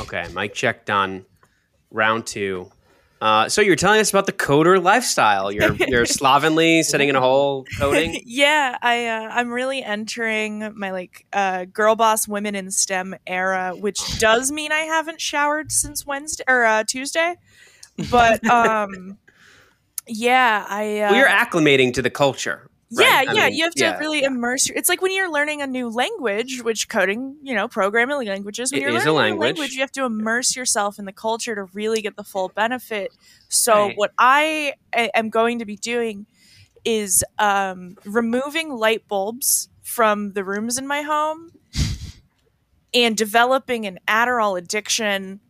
Okay, mic check done. Round two. Uh, so you're telling us about the coder lifestyle. You're you're slovenly sitting in a hole coding. yeah, I uh, I'm really entering my like uh, girl boss women in STEM era, which does mean I haven't showered since Wednesday or uh, Tuesday. But um, yeah, I uh, you're acclimating to the culture. Yeah, right? I yeah, mean, you have to yeah. really immerse. Your, it's like when you're learning a new language, which coding, you know, programming languages. When It you're is a learning new language. language, you have to immerse yourself in the culture to really get the full benefit. So Right. what I am going to be doing is um, removing light bulbs from the rooms in my home and developing an Adderall addiction.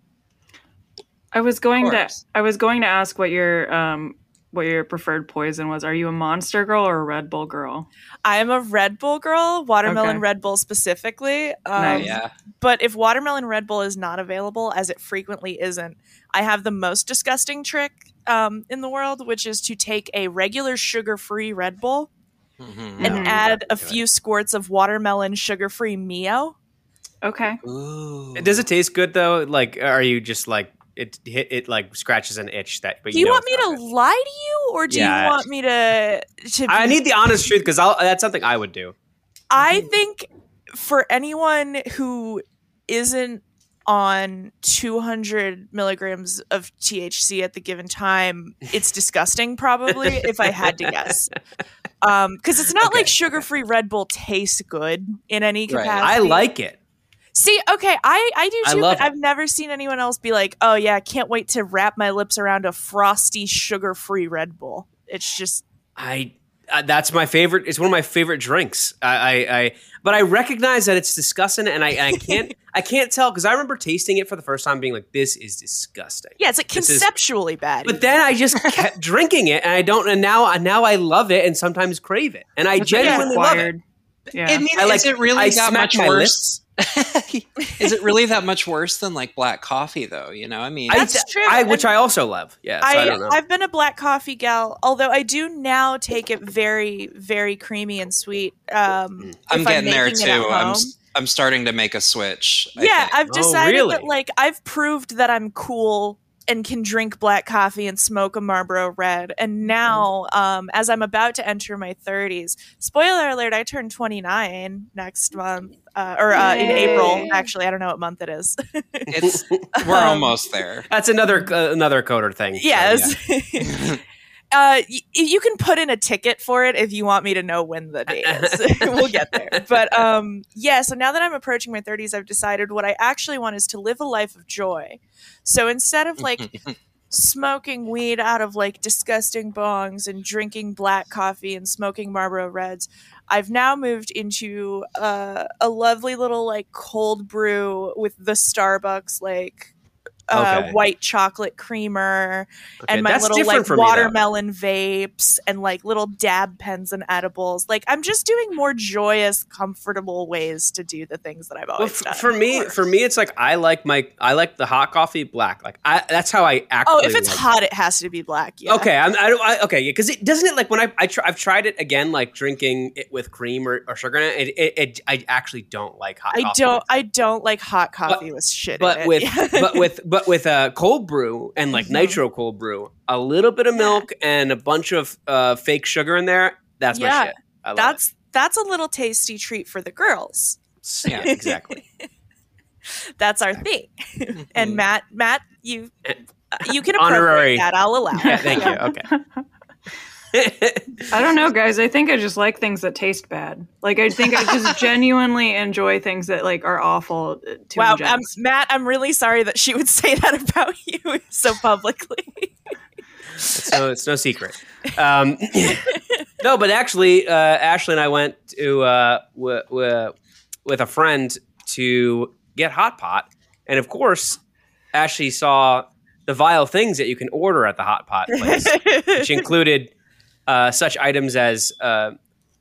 I was going to. I was going to ask what your um what your preferred poison was. Are you a Monster girl or a Red Bull girl? I am a Red Bull girl, watermelon Okay. Red Bull specifically. Um, Nice. yeah. But if watermelon Red Bull is not available, as it frequently isn't, I have the most disgusting trick um, in the world, which is to take a regular sugar free Red Bull Mhm. and add a Do it. few squirts of watermelon sugar free Mio. Okay. Ooh. Does it taste good though? Like, are you just like it? Hit it like scratches an itch that. But Do you know want me to good. lie to you, or do Yeah. you want me to? to I need the honest truth because that's something I would do. I mm-hmm. think for anyone who isn't on 200 milligrams of THC at the given time, it's disgusting, probably, if I had to guess. Um, because it's not Okay, like sugar free Red Bull tastes good in any Right. capacity. I like it. See, okay, I, I do too, love but it. I've never seen anyone else be like, oh, yeah, can't wait to wrap my lips around a frosty sugar free Red Bull. It's just, I uh, that's my favorite. It's one of my favorite drinks. I, I, I but I recognize that it's disgusting, and I, and I can't I can't tell because I remember tasting it for the first time, being like, "This is disgusting." yeah, it's like This is- conceptually bad. But then I just kept drinking it, and I don't. And now now I love it, and sometimes crave it, and I That's like genuinely love it. required. Yeah. I mean, I like- is it really I that smack much my worse? Is it really that much worse than like black coffee, though? You know, I mean, I, That's true, I, which I also love. Yeah, so I, I, don't know. I've been a black coffee gal, although I do now take it very, very creamy and sweet. Um, I'm getting there making it at too. I'm home. s- I'm starting to make a switch. Yeah, think. I've Oh, decided really? that like I've proved that I'm cool and can drink black coffee and smoke a Marlboro Red. And now, um, as I'm about to enter my 30s, spoiler alert, I turn 29 next month, uh, or uh, in April. Actually, I don't know what month it is. it's we're Um, almost there. That's another uh, another coder thing. So, Yes. yeah. uh, y- you can put in a ticket for it if you want me to know when the date is. we'll get there. But um, yeah, so now that I'm approaching my 30s, I've decided what I actually want is to live a life of joy. So instead of like smoking weed out of like disgusting bongs and drinking black coffee and smoking Marlboro Reds, I've now moved into uh, a lovely little like cold brew with the Starbucks like uh, Okay. white chocolate creamer Okay, and my little like for me, watermelon vapes and like little dab pens and edibles. Like I'm just doing more joyous, comfortable ways to do the things that I've Well, always f- done. for me, for me, it's like I like my I like the hot coffee black. Like I, that's how I actually. oh, if it's like hot, it has to be black. Yeah. Okay, I'm, I. I, okay, yeah, because it doesn't it like when I, I try, I've tried it again, like drinking it with cream or, or sugar. in It, it, it, it I actually don't like hot. I coffee. don't. I don't like hot coffee with shit. But in it. with but with but with a cold brew and like Mhm. nitro cold brew, a little bit of Yeah. milk and a bunch of uh, fake sugar in there. That's my shit. I love that's that's a little tasty treat for the girls. yeah, exactly. That's our thing. and Mhm. Matt, Matt, you you can Honorary. appropriate that. I'll allow. Yeah, thank you. Okay. I don't know, guys. I think I just like things that taste bad. Like I think I just genuinely enjoy things that like are awful to Wow, ingest. um, Matt, I'm really sorry that she would say that about you so publicly. it's no, it's no secret. Um, no, but actually, uh, Ashley and I went to uh, w- w- with a friend to get hot pot, and of course, Ashley saw the vile things that you can order at the hot pot place, which included uh, such items as uh,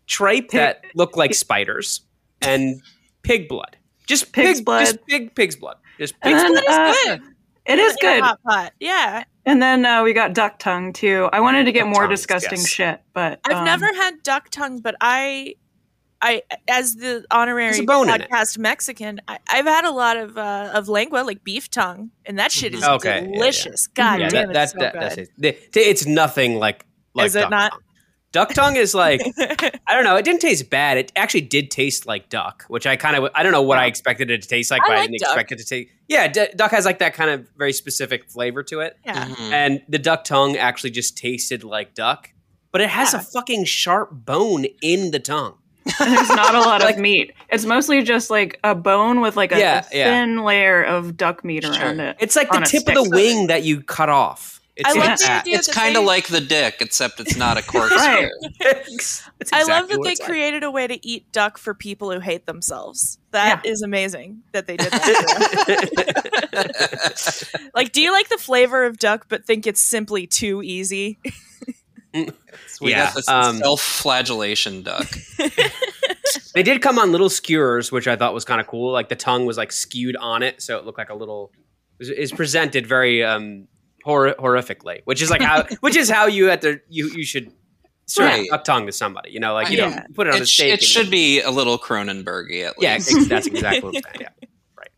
tripe that look like spiders and pig blood. Just Pig's pig, blood. Just pig pig's blood. Just And pig's then, blood. uh, it is In a good. hot pot. Yeah. And then uh, we got duck tongue too. I wanted to get Duck more tongues, disgusting yes. shit, but I've um, never had duck tongue, but I I as the honorary There's a bone in it. podcast Mexican, I, I've had a lot of uh, of lengua, like beef tongue, and that shit is Mhm. Okay, yeah, yeah. delicious. God yeah, damn, that, it's that, so that, good. that's it. It's nothing like like Is it duck not? tongue. Duck tongue is like I don't know. It didn't taste bad. It actually did taste like duck, which I kind of I don't know what I expected it to taste like, I but I like didn't duck. expect it to taste. Yeah, d- duck has like that kind of very specific flavor to it, yeah. Mhm. and the duck tongue actually just tasted like duck, but it has Yeah. a fucking sharp bone in the tongue. There's not a lot Like- of meat. It's mostly just like a bone with like a, Yeah, a yeah. thin layer of duck meat Sure. around it. It's like the tip of the wing that you cut off. It's I like love the idea It's that kind of like the dick, except it's not a corkscrew. Right. It's I love that they it's like. created a way to eat duck for people who hate themselves. That is amazing that they did that. like, do you like the flavor of duck but think it's simply too easy? we Yeah, got this um, self-flagellation duck. They did come on little skewers, which I thought was kind of cool. Like the tongue was like skewed on it, so it looked like a little. Is, is presented very um hor- horrifically, which is like how which is how you at the you you should serve Right. duck tongue to somebody. You know, like you Yeah. don't put it on a It, sh- steak. it and- should be a little Cronenbergy at Yeah, least. ex- that's exactly what I'm saying. Yeah, right.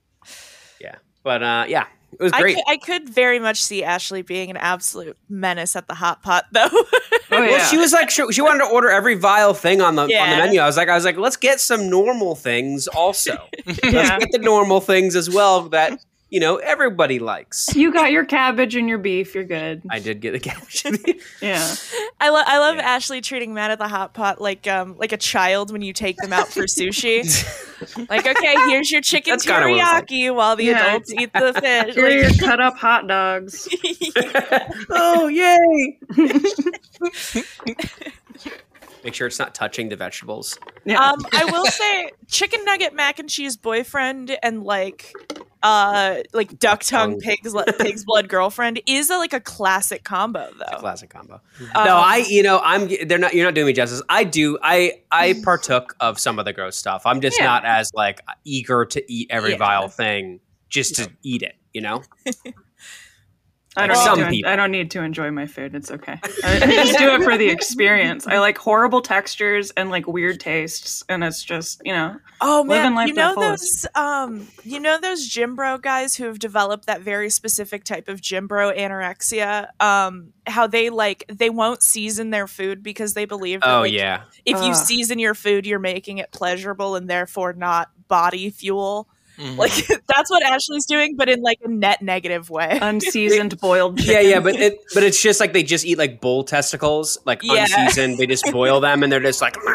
Yeah, but uh, yeah, it was I great. could, I could very much see Ashley being an absolute menace at the hot pot, though. Oh, Well, she was like, she, she wanted to order every vile thing on the on the menu. I was like, I was like, let's get some normal things also. Yeah. Let's get the normal things as well that you know everybody likes. You got your cabbage and your beef. You're good. I did get the cabbage. Yeah. I, lo- I love Yeah. Ashley treating Matt at the hot pot like um like a child when you take them out for sushi. like, okay, here's your chicken That's kinda what it's like. teriyaki while the Yeah. adults eat the fish. Here are your cut up hot dogs. oh yay! Make sure it's not touching the vegetables. Yeah. um, I will say, chicken nugget mac and cheese boyfriend and like uh like duck tongue tongue. pig's pig's blood girlfriend is a, like a classic combo though. Classic combo. Um, no, I you know I'm they're not you're not doing me justice. I do I I partook of some of the gross stuff. I'm just Yeah. not as like eager to eat every Yeah. vile thing just to eat it. You know. I don't, some need to, people. I don't need to enjoy my food. It's okay. I, I just do it for the experience. I like horrible textures and like weird tastes, and it's just you know. Oh Living man, life you know those um you know those gym bro guys who have developed that very specific type of gym bro anorexia um how they like they won't season their food because they believe that, Oh like, yeah. if you season your food you're making it pleasurable and therefore not body fuel. Mhm. Like that's what Ashley's doing but in like a net negative way. Unseasoned boiled chicken. Yeah, yeah, but it but it's just like they just eat like bull testicles, like Yeah. unseasoned. They just boil them and they're just like.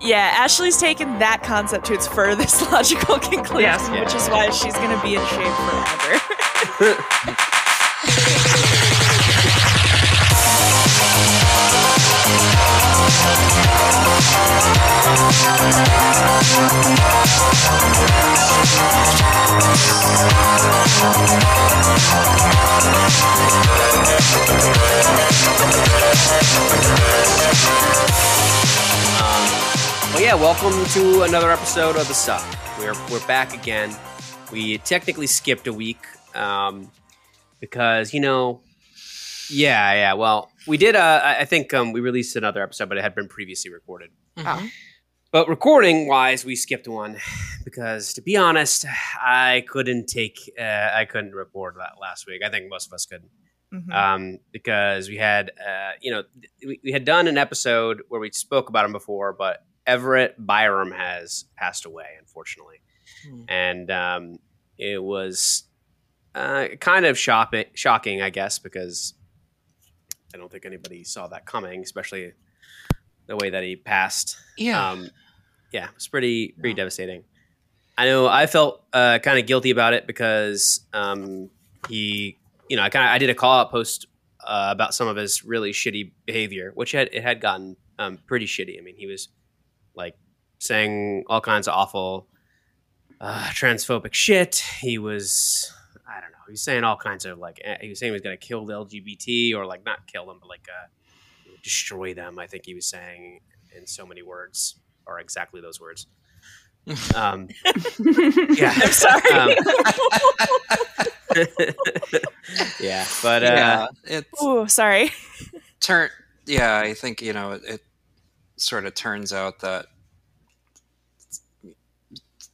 Yeah, Ashley's taken that concept to its furthest logical conclusion, Yes. which is why she's going to be in shape forever. Well, yeah, welcome to another episode of the Succ. We're we're back again. We technically skipped a week um, because you know, yeah, yeah. Well, we did. Uh, I I think um, we released another episode, but it had been previously recorded. Mhm. But recording wise, we skipped one because, to be honest, I couldn't take. Uh, I couldn't record that last week. I think most of us couldn't Mhm. um, because we had, uh, you know, we, we had done an episode where we spoke about him before, but Everett Byram has passed away, unfortunately, Hmm. and um, it was uh, kind of shocking, shocking, I guess, because I don't think anybody saw that coming, especially the way that he passed. Yeah. Um, yeah, it's pretty pretty devastating. I know I felt uh, kind of guilty about it because um, he, you know, I kind of I did a call out post uh, about some of his really shitty behavior, which had it had gotten um, pretty shitty. I mean, he was like saying all kinds of awful uh, transphobic shit. He was, I don't know, he was saying all kinds of like eh, he was saying he was going to kill the LGBT or like not kill them, but like uh, destroy them. I think he was saying in so many words, or exactly those words. Um, yeah, I'm sorry. Um, yeah, but uh, yeah. It's Ooh, sorry. turn. Yeah, I think you know it. it sort of turns out that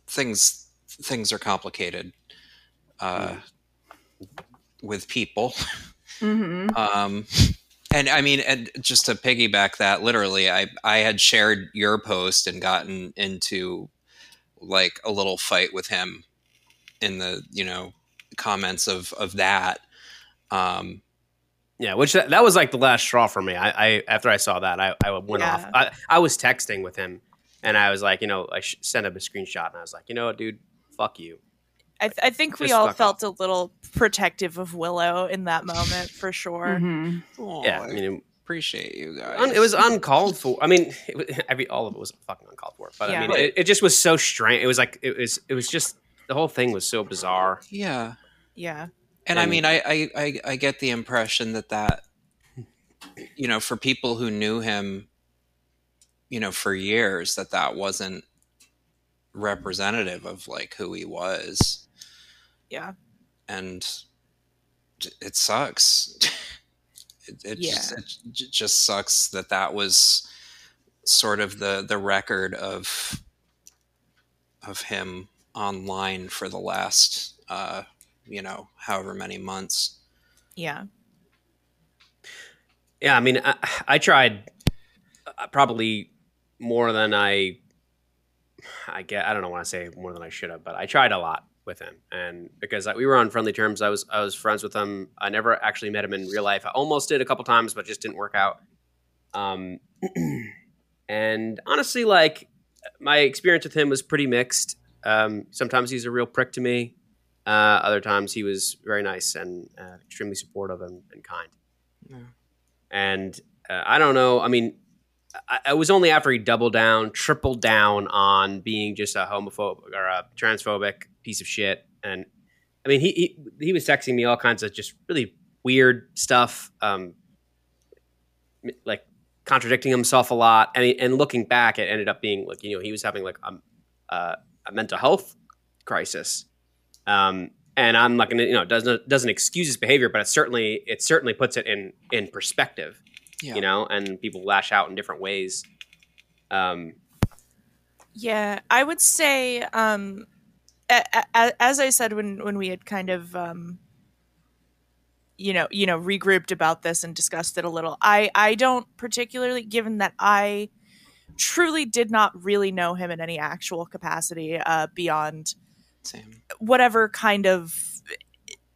things things are complicated uh, with people. hmm Um, and I mean, and just to piggyback that, literally, I I had shared your post and gotten into like a little fight with him in the you know comments of of that. Um, Yeah, which that, that was like the last straw for me. I, I after I saw that, I, I went Yeah. off. I, I was texting with him, and I was like, you know, I sh- sent him a screenshot, and I was like, you know what, dude, fuck you. I, th- I think we Just all fuck felt a little protective of Willow in that moment for sure. hmm oh, yeah, I I mean, appreciate you guys. un, it was uncalled for. I mean, it was, every all of it was fucking uncalled for. But Yeah. I mean, it, it just was so strange. It was like it was it was just the whole thing was so bizarre. yeah. Yeah. And, I mean, I, I, I, get the impression that that, you know, for people who knew him, you know, for years, that that wasn't representative of like who he was. Yeah. And it sucks. It, it, just, Yeah. it just sucks that that was sort of the, the record of, of him online for the last, uh, you know, however many months. Yeah. Yeah, I mean, I, I tried uh, probably more than I, I get. I don't know want to say more than I should have, but I tried a lot with him, and because we were on friendly terms, I was I was friends with him. I never actually met him in real life. I almost did a couple times, but just didn't work out. Um, and honestly, like my experience with him was pretty mixed. Um, sometimes he's a real prick to me. Uh, other times he was very nice and uh, extremely supportive and, and kind Yeah. and uh, I don't know. I mean, I, I was only after he doubled down, tripled down on being just a homophobic or a transphobic piece of shit. And I mean, he he, he was texting me all kinds of just really weird stuff, um, like contradicting himself a lot. And he, and looking back, it ended up being like you know he was having like a, uh, a mental health crisis. Um, and I'm not going to, you know, it doesn't doesn't excuse his behavior, but it certainly it certainly puts it in in perspective, Yeah. you know. And people lash out in different ways. Um, Yeah, I would say, um, a- a- as I said when when we had kind of, um, you know, you know, regrouped about this and discussed it a little. I I don't particularly, given that I truly did not really know him in any actual capacity uh, beyond Same. whatever kind of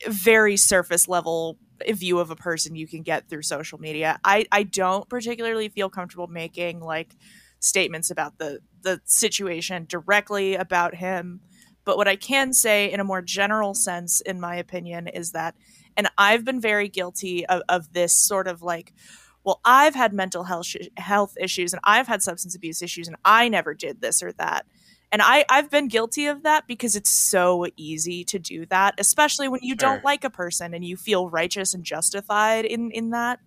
very surface level view of a person you can get through social media. I, I don't particularly feel comfortable making like statements about the the situation directly about him. But what I can say in a more general sense, in my opinion, is that, and I've been very guilty of, of this sort of like, well, I've had mental health sh- health issues and I've had substance abuse issues and I never did this or that. And I, I've been guilty of that because it's so easy to do that, especially when you Sure. don't like a person and you feel righteous and justified in, in that.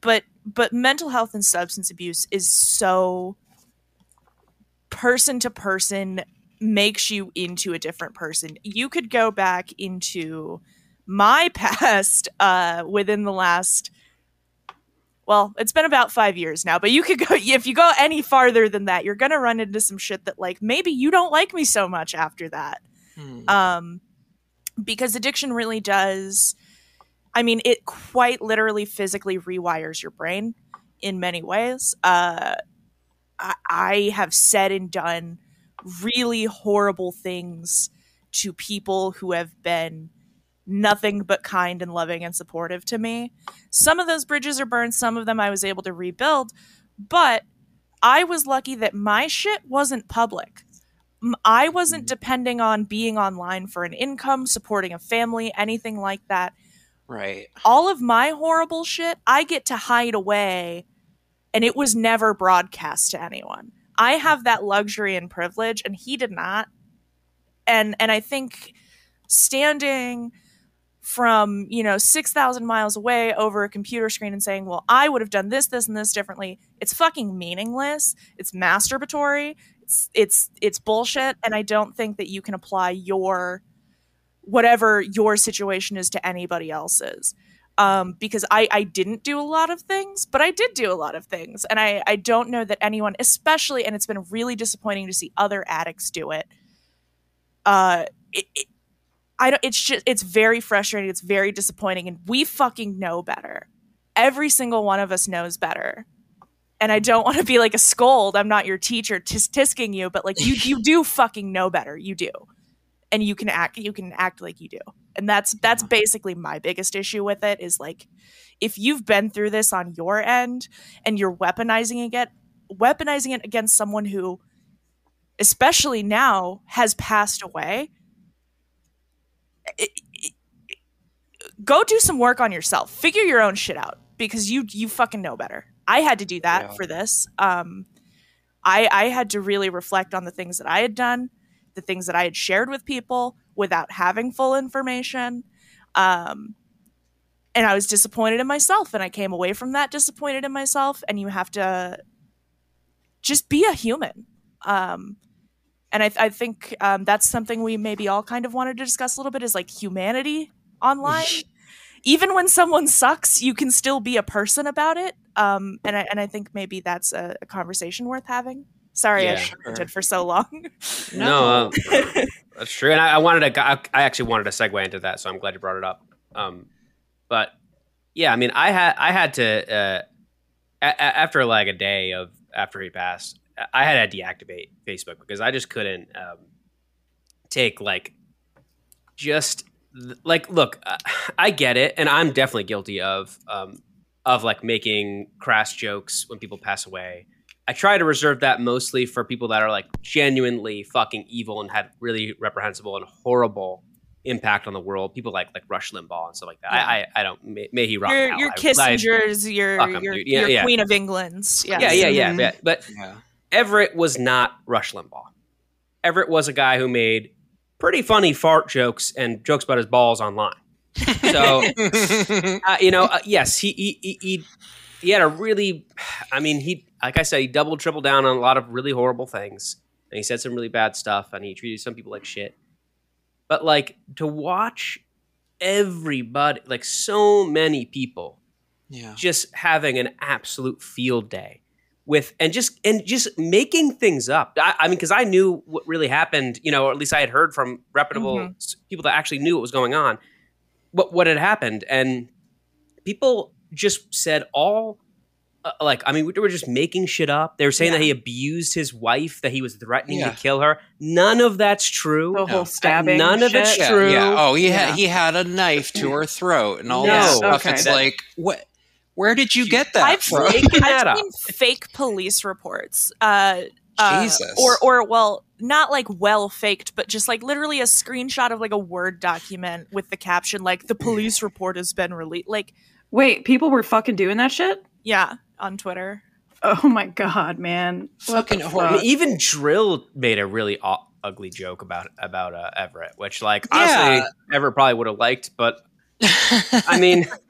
But but mental health and substance abuse is so person to person makes you into a different person. You could go back into my past uh, within the last well, it's been about five years now, but you could go if you go any farther than that, you're gonna run into some shit that like maybe you don't like me so much after that. Hmm. Um, because addiction really does. I mean, it quite literally physically rewires your brain in many ways. Uh, I, I have said and done really horrible things to people who have been nothing but kind and loving and supportive to me. Some of those bridges are burned, some of them I was able to rebuild, but I was lucky that my shit wasn't public. I wasn't mm-hmm. depending on being online for an income, supporting a family, anything like that. Right. All of my horrible shit, I get to hide away, and it was never broadcast to anyone. I have that luxury and privilege, and he did not. And and I think standing from you know 6000 miles away over a computer screen and saying well i would have done this this and this differently it's fucking meaningless it's masturbatory it's it's it's bullshit and i don't think that you can apply your whatever your situation is to anybody else's um, because I, I didn't do a lot of things, but I did do a lot of things. And I, I don't know that anyone, especially, and it's been really disappointing to see other addicts do it. Uh, it, it I don't, it's just, it's very frustrating. It's very disappointing. And we fucking know better. Every single one of us knows better. And I don't want to be like a scold. I'm not your teacher tis- tisking you, but like you, you do fucking know better. You do. And you can act, you can act like you do and that's that's basically my biggest issue with it is like if you've been through this on your end and you're weaponizing it weaponizing it against someone who especially now has passed away go do some work on yourself figure your own shit out because you you fucking know better i had to do that yeah. for this um i i had to really reflect on the things that i had done the things that i had shared with people without having full information. Um, and I was disappointed in myself, and I came away from that disappointed in myself. And you have to just be a human. Um, and I, th- I think um, that's something we maybe all kind of wanted to discuss a little bit is like humanity online. Even when someone sucks, you can still be a person about it. Um, and I and I think maybe that's a, a conversation worth having. Sorry, yeah, I did for so long. no, uh, that's true. And I, I, wanted to, I, I actually wanted to segue into that, so I'm glad you brought it up. Um, but yeah, I mean, I had, I had to, uh, a- after like a day of after he passed, I had to deactivate Facebook because I just couldn't um, take like just like look, I get it, and I'm definitely guilty of um, of like making crass jokes when people pass away I try to reserve that mostly for people that are like genuinely fucking evil and had really reprehensible and horrible impact on the world. People like like Rush Limbaugh and stuff like that. Yeah. I, I, I don't may, may he rock. Your, your Kissingers, I, your your, yeah, your yeah. Queen of England's. Yes. Yeah, yeah, yeah, mm-hmm. yeah. But Everett was not Rush Limbaugh. Everett was a guy who made pretty funny fart jokes and jokes about his balls online. So, uh, you know, uh, yes, he, he he he had a really, I mean, he like I said, he doubled, tripled down on a lot of really horrible things, and he said some really bad stuff, and he treated some people like shit. But like to watch everybody, like so many people, yeah, just having an absolute field day with and just and just making things up. I, I mean, because I knew what really happened, you know, or at least I had heard from reputable mm-hmm. people that actually knew what was going on, what what had happened, and people just said all uh, like I mean we were just making shit up. They were saying yeah. that he abused his wife, that he was threatening yeah. to kill her. None of that's true. The whole stabbing. None shit. of it's true. Yeah. Oh, he had he had a knife to her throat and all no. this stuff. Okay. It's that, like what. Where did you get that I've, from? I've seen fake police reports. Uh, uh, Jesus. Or, or well, not like well faked, but just like literally a screenshot of like a Word document with the caption like "the police report has been released." Like, wait, people were fucking doing that shit? Yeah, on Twitter. Oh my god, man! Fucking I mean, even dril made a really u- ugly joke about about uh, Everett, which like honestly yeah. Everett probably would have liked, but I mean,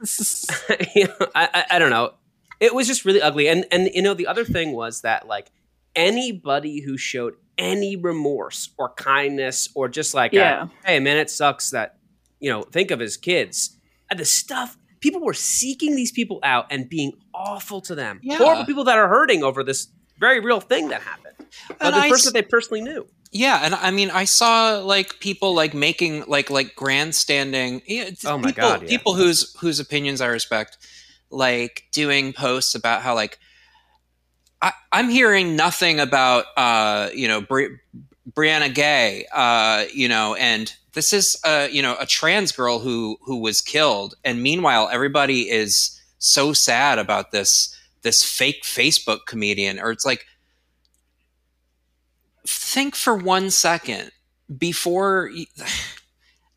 you know, I, I, I don't know. It was just really ugly, and and you know the other thing was that like anybody who showed any remorse or kindness or just like yeah. A, hey man, it sucks that you know think of his kids. The stuff people were seeking these people out and being awful to them. Yeah. Horrible people that are hurting over this very real thing that happened. Uh, the person that they personally knew. Yeah, and I mean, I saw like people like making like like grandstanding. Oh my people, god! Yeah. People whose whose opinions I respect, like doing posts about how like I, am hearing nothing about uh you know Bri- Brianna Ghey uh you know, and this is a you know a trans girl who who was killed, and meanwhile everybody is so sad about this this fake Facebook comedian, or it's like think for one second before.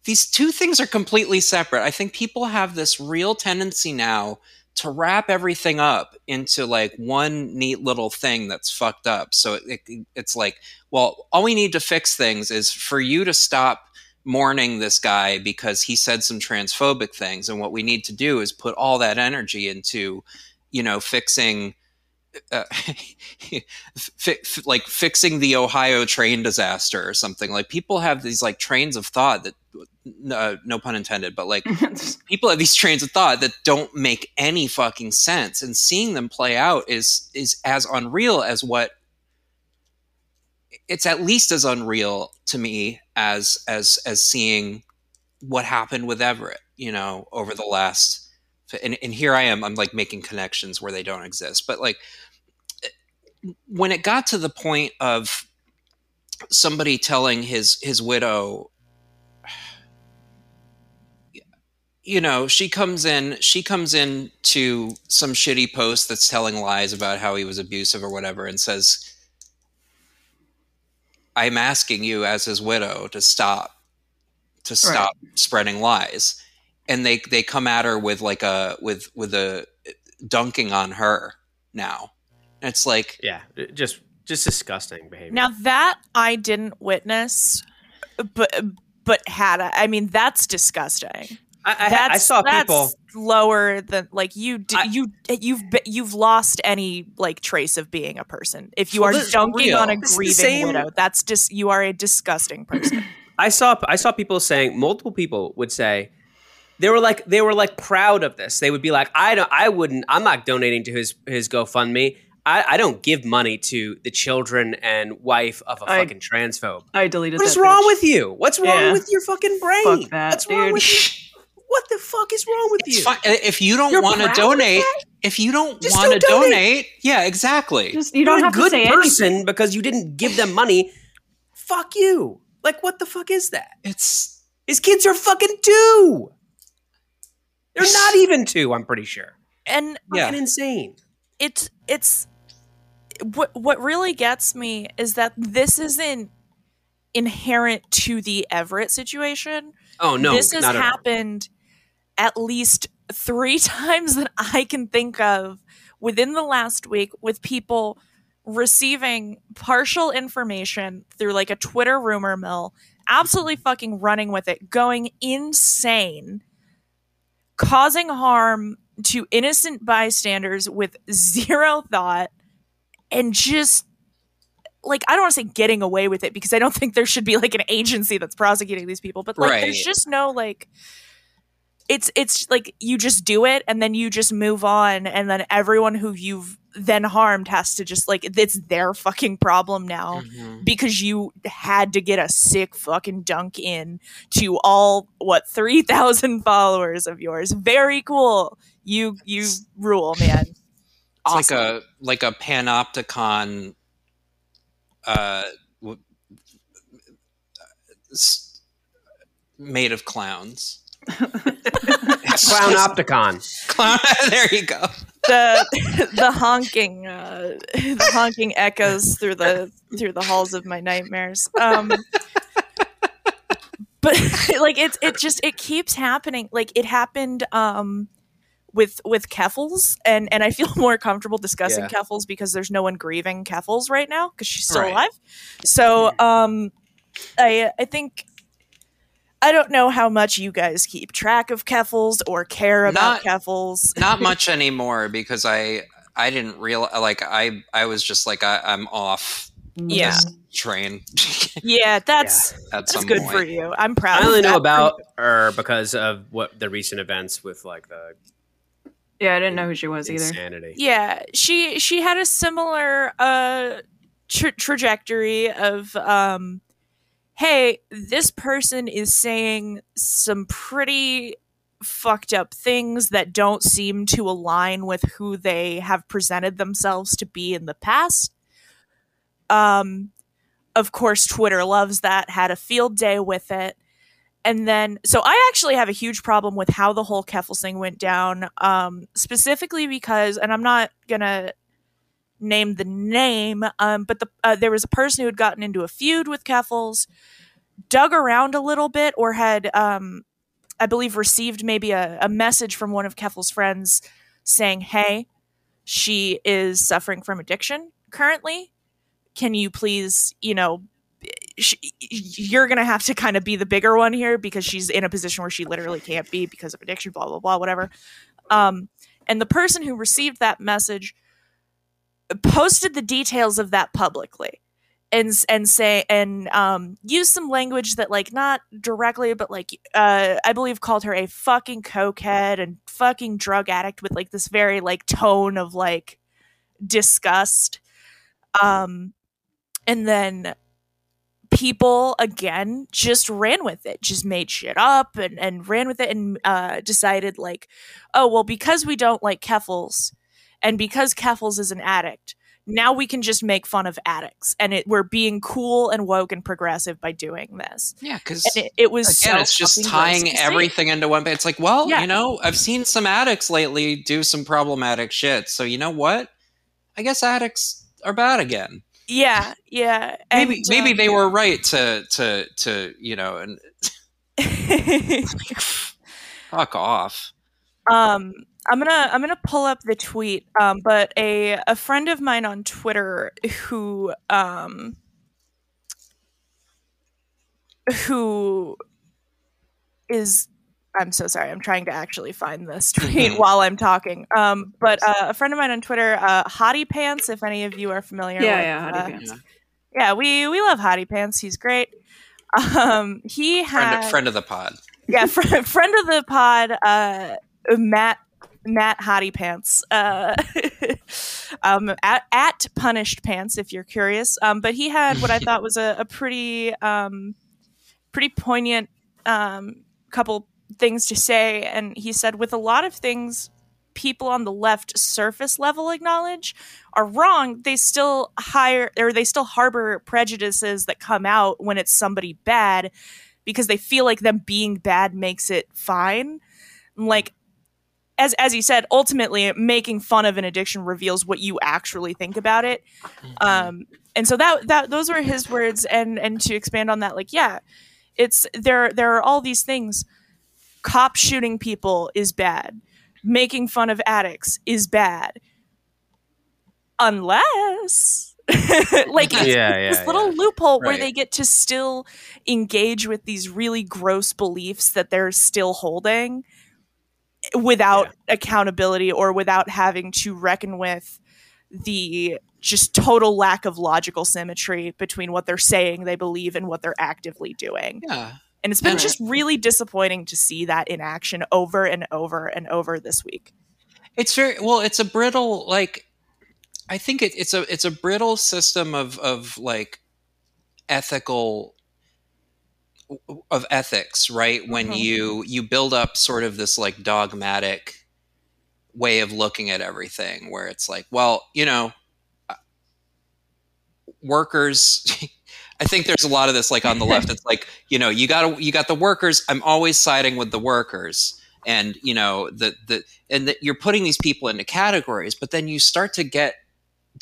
these two things are completely separate. I think people have this real tendency now to wrap everything up into like one neat little thing that's fucked up. So it, it, it's like, well, all we need to fix things is for you to stop mourning this guy because he said some transphobic things and what we need to do is put all that energy into you know fixing uh, fi- like fixing the ohio train disaster or something. Like people have these like trains of thought that uh, no pun intended, but like people have these trains of thought that don't make any fucking sense, and seeing them play out is is as unreal as what it's at least as unreal to me as as as seeing what happened with Everett, you know, over the last and, and here I am, I'm like making connections where they don't exist. But like eh, when it got to the point of somebody telling his his widow you know she comes in she comes in to some shitty post that's telling lies about how he was abusive or whatever and says i'm asking you as his widow to stop to stop spreading lies and they they come at her with like a with with a dunking on her now and it's like Yeah, uh, just just disgusting behavior. Now that I didn't witness, but but had I, I mean that's disgusting. I, I, That's I saw that's people. lower than like you d- I- you you've you've lost any like trace of being a person. If you Well, are dunking real. on a This grieving same- widow, that's just you are a disgusting person. I saw I saw people saying multiple people would say they were like they were like proud of this. They would be like, I don't I wouldn't I'm not donating to his his GoFundMe. I, I don't give money to the children and wife of a I- fucking transphobe. I deleted. What is that wrong bitch. with you? What's wrong Yeah. with your fucking brain? Fuck that, What's wrong with you? What the fuck is wrong with it's you? fine. if you don't want to donate if you don't want to donate. donate yeah exactly Just you You're don't a have good to say person anything. because you didn't give them money. Fuck you. Like what the fuck is that? it's His kids are fucking two. They're not even two, I'm pretty sure. And Yeah. Fucking insane. it's it's what what really gets me is that this isn't inherent to the Everett situation. Oh no, this has not at all. happened at least three times that I can think of within the last week with people receiving partial information through like a Twitter rumor mill, absolutely fucking running with it, going insane, causing harm to innocent bystanders with zero thought, and just like I don't want to say getting away with it because I don't think there should be like an agency that's prosecuting these people, but like there's just no like it's it's like you just do it and then you just move on and then everyone who you've then harmed has to just like it's their fucking problem now Mhm. because you had to get a sick fucking dunk in to all what 3000 followers of yours very cool you you rule man It's awesome. like a like a panopticon uh made of clowns. Clown Opticon. Clown there you go. the the honking uh, the honking echoes through the through the halls of my nightmares. Um, but like it's it just it keeps happening. Like it happened um, with with Keffals, and and I feel more comfortable discussing Yeah. Keffals because there's no one grieving Keffals right now because she's still Right. alive. So um, I I think. I don't know how much you guys keep track of Keffals or care about Not- Keffals. Not much anymore because I I didn't real like I I was just like I, I'm off Yeah. this train Yeah, that's at that's some good point. for you. I'm proud. I of only know that. about her because of what the recent events with like the Yeah, I didn't know who she was either. insanity. Yeah, she she had a similar uh tra- trajectory of um hey, this person is saying some pretty fucked up things that don't seem to align with who they have presented themselves to be in the past. Um of course Twitter loves that, had a field day with it. And then so I actually have a huge problem with how the whole Keffals thing went down. Um specifically because and I'm not going to name the name, um, but the uh, there was a person who had gotten into a feud with Keffals, dug around a little bit, or had, um, I believe, received maybe a, a message from one of Keffals' friends saying, "Hey, she is suffering from addiction currently. Can you please, you know." sh you're gonna have to kind of be the bigger one here because she's in a position where she literally can't be because of addiction blah blah blah whatever um, and the person who received that message posted the details of that publicly and and say and um use some language that like not directly but like uh I believe called her a fucking cokehead and fucking drug addict with like this very like tone of like disgust. Um and then people again just ran with it just made shit up and and ran with it and uh decided like oh well because we don't like keffals and because keffals is an addict now we can just make fun of addicts and it, we're being cool and woke and progressive by doing this Yeah, because it, it was again, so it's just tying gross to see. everything into one. It's like, well, Yeah. you know, I've seen some addicts lately do some problematic shit. So you know what? I guess addicts are bad again. yeah yeah Maybe and, maybe um, they were right to to to you know and fuck off. um i'm gonna i'm gonna pull up the tweet um but a a friend of mine on twitter who um who is i'm so sorry i'm trying to actually find this tweet while i'm talking. Um but uh, a friend of mine on twitter uh hottie pants if any of you are familiar Yeah, with, yeah, Hottie uh, Pants. yeah. we we love hottie pants. He's great. Um he had Friend, friend of the pod. yeah, fr- friend of the pod, uh, Matt Matt Hottie Pants, uh, um, at, at Punished Pants, if you're curious. Um, but he had what I thought was a, a pretty um, pretty poignant um, couple things to say, and he said, with a lot of things people on the left surface level acknowledge are wrong they still hire or they still harbor prejudices that come out when it's somebody bad because they feel like them being bad makes it fine. Like as as you said, ultimately making fun of an addiction reveals what you actually think about it. Um and so that that those were his words and and to expand on that like yeah, it's there there are all these things. Cop shooting people is bad. Making fun of addicts is bad. Unless like it's, Yeah, it's this yeah, little loophole where they get to still engage with these really gross beliefs that they're still holding without accountability or without having to reckon with the just total lack of logical symmetry between what they're saying they believe and what they're actively doing. Yeah. And it's been And- just really disappointing to see that in action over and over and over this week. It's very well. It's a brittle like. I think it, it's a it's a brittle system of of like ethical of ethics, right? When Mhm. you you build up sort of this like dogmatic way of looking at everything, where it's like, well, you know, uh, workers. I think there's a lot of this like on the left. It's like you know you got you got the workers. I'm always siding with the workers, and you know the the and that you're putting these people into categories, but then you start to get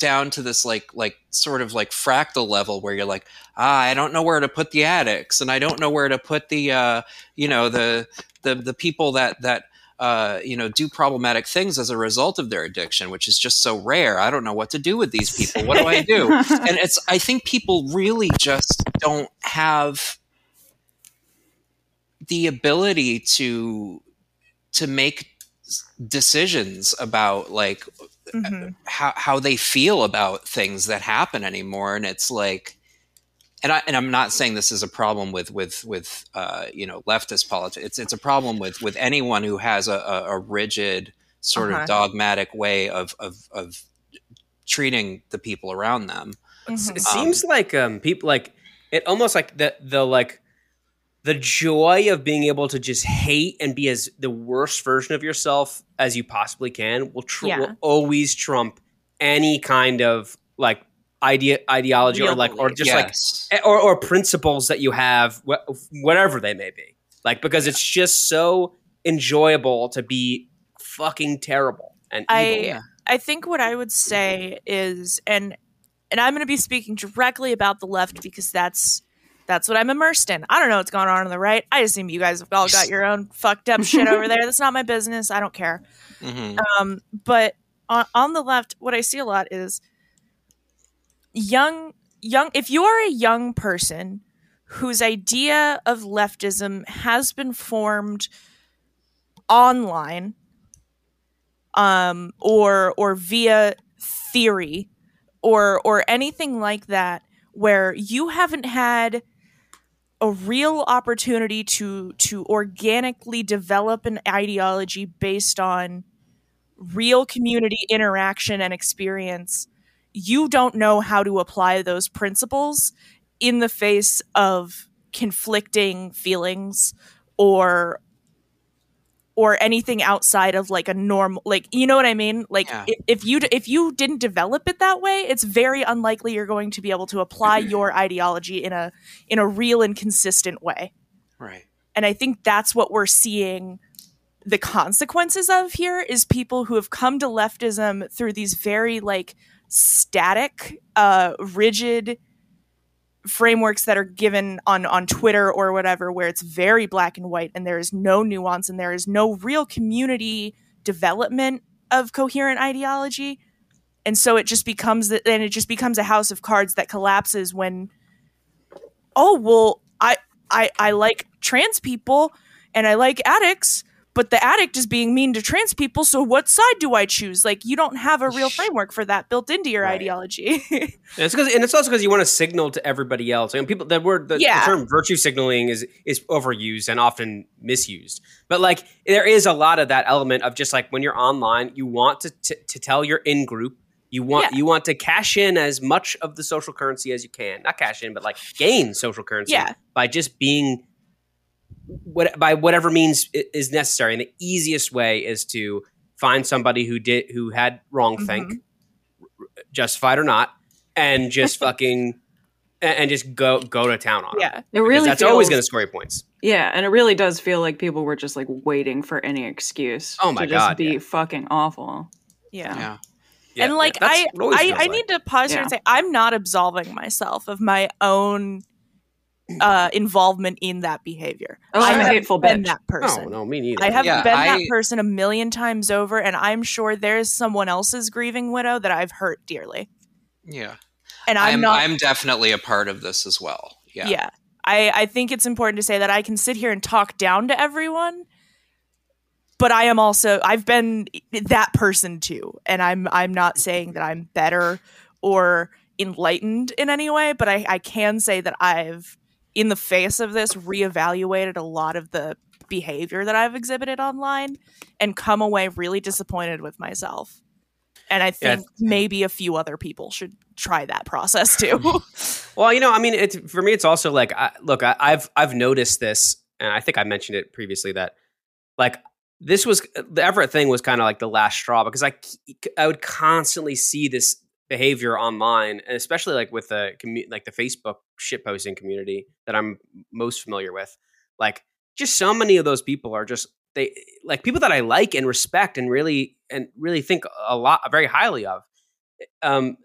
down to this like like sort of like fractal level where you're like ah i don't know where to put the addicts and i don't know where to put the uh you know the the the people that that uh you know do problematic things as a result of their addiction which is just so rare. I don't know what to do with these people. What do i do? And it's i think people really just don't have the ability to to make decisions about like Mhm. how how they feel about things that happen anymore and it's like and I and I'm not saying this is a problem with with with uh, you know leftist politics. It's it's a problem with with anyone who has a, a, a rigid sort Uh-huh. of dogmatic way of of of treating the people around them. Mhm. It seems like um people like it almost like the the like the joy of being able to just hate and be as the worst version of yourself as you possibly can will tr- Yeah. will always trump any kind of like idea ideology or Real like or just yes. like or, or principles that you have wh- whatever they may be like because it's just so enjoyable to be fucking terrible and I evil. Yeah. I think what I would say is and and I'm going to be speaking directly about the left because that's that's what I'm immersed in. I don't know what's going on on the right. I assume you guys have all got your own fucked up shit over there. That's not my business. I don't care. Mhm. Um, but on, on the left, what I see a lot is young, young. If you are a young person whose idea of leftism has been formed online, um, or or via theory, or or anything like that, where you haven't had a real opportunity to to organically develop an ideology based on real community interaction and experience. You don't know how to apply those principles in the face of conflicting feelings or or anything outside of like a normal like you know what i mean like Yeah. if, if you if you didn't develop it that way it's very unlikely you're going to be able to apply your ideology in a in a real and consistent way Right. and i think that's what we're seeing the consequences of here is people who have come to leftism through these very like static uh rigid frameworks that are given on on Twitter or whatever where it's very black and white and there is no nuance and there is no real community development of coherent ideology. And so it just becomes that and it just becomes a house of cards that collapses when oh well I I I like trans people and I like addicts but the addict is being mean to trans people so what side do I choose like you don't have a real framework for that built into your Right. ideology And it's because, and it's also because you want to signal to everybody else. And people, that word, the, the Yeah. term virtue signaling is is overused and often misused. But like, there is a lot of that element of just like when you're online, you want to to, to tell your in group. You want Yeah. you want to cash in as much of the social currency as you can. Not cash in, but like gain social currency Yeah. by just being what by whatever means is necessary. And the easiest way is to find somebody who did who had wrong mm-hmm. think, justified or not, and just fucking and, and just go go to town on 'em. yeah It Because really that's always going to score you points. Yeah, and it really does feel like people were just like waiting for any excuse. Oh my to just be yeah. fucking awful. yeah Yeah. Yeah, and like yeah, I, what it always I, I like. need to pause here and say I'm not absolving myself of my own uh, involvement in that behavior. Oh, I I'm a have hateful been bitch. that person. No, no, me neither. I have Yeah, been that person a million times over, and I'm sure there's someone else's grieving widow that I've hurt dearly. Yeah. And I'm, I'm, not. I'm definitely a part of this as well. Yeah. yeah. I, I think it's important to say that I can sit here and talk down to everyone, but I am also I've been that person too, and I'm I'm not saying that I'm better or enlightened in any way, but I, I can say that I've in the face of this reevaluated a lot of the behavior that I've exhibited online and come away really disappointed with myself. And I Yeah. think maybe a few other people should try that process too. Well, you know, I mean, it's for me. It's also like, I, look, I, I've I've noticed this, and I think I mentioned it previously that, like, this was the Everett thing was kind of like the last straw because I I would constantly see this behavior online, and especially like with the commu- like the Facebook shitposting community that I'm most familiar with. Like, just so many of those people are just they like people that I like and respect and really and really think a lot very highly of. Um,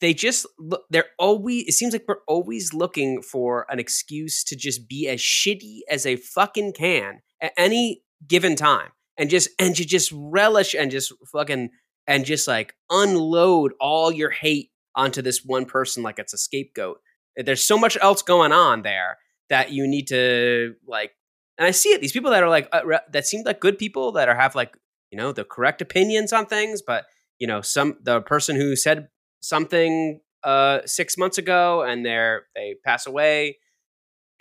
they just look they're always it seems like we're always looking for an excuse to just be as shitty as they fucking can at any given time and just and to just relish and just fucking and just like unload all your hate onto this one person like it's a scapegoat. There's so much else going on there that you need to like and i see it these people that are like uh, re- that seem like good people that are have like you know the correct opinions on things but you know some the person who said something uh six months ago and they're they pass away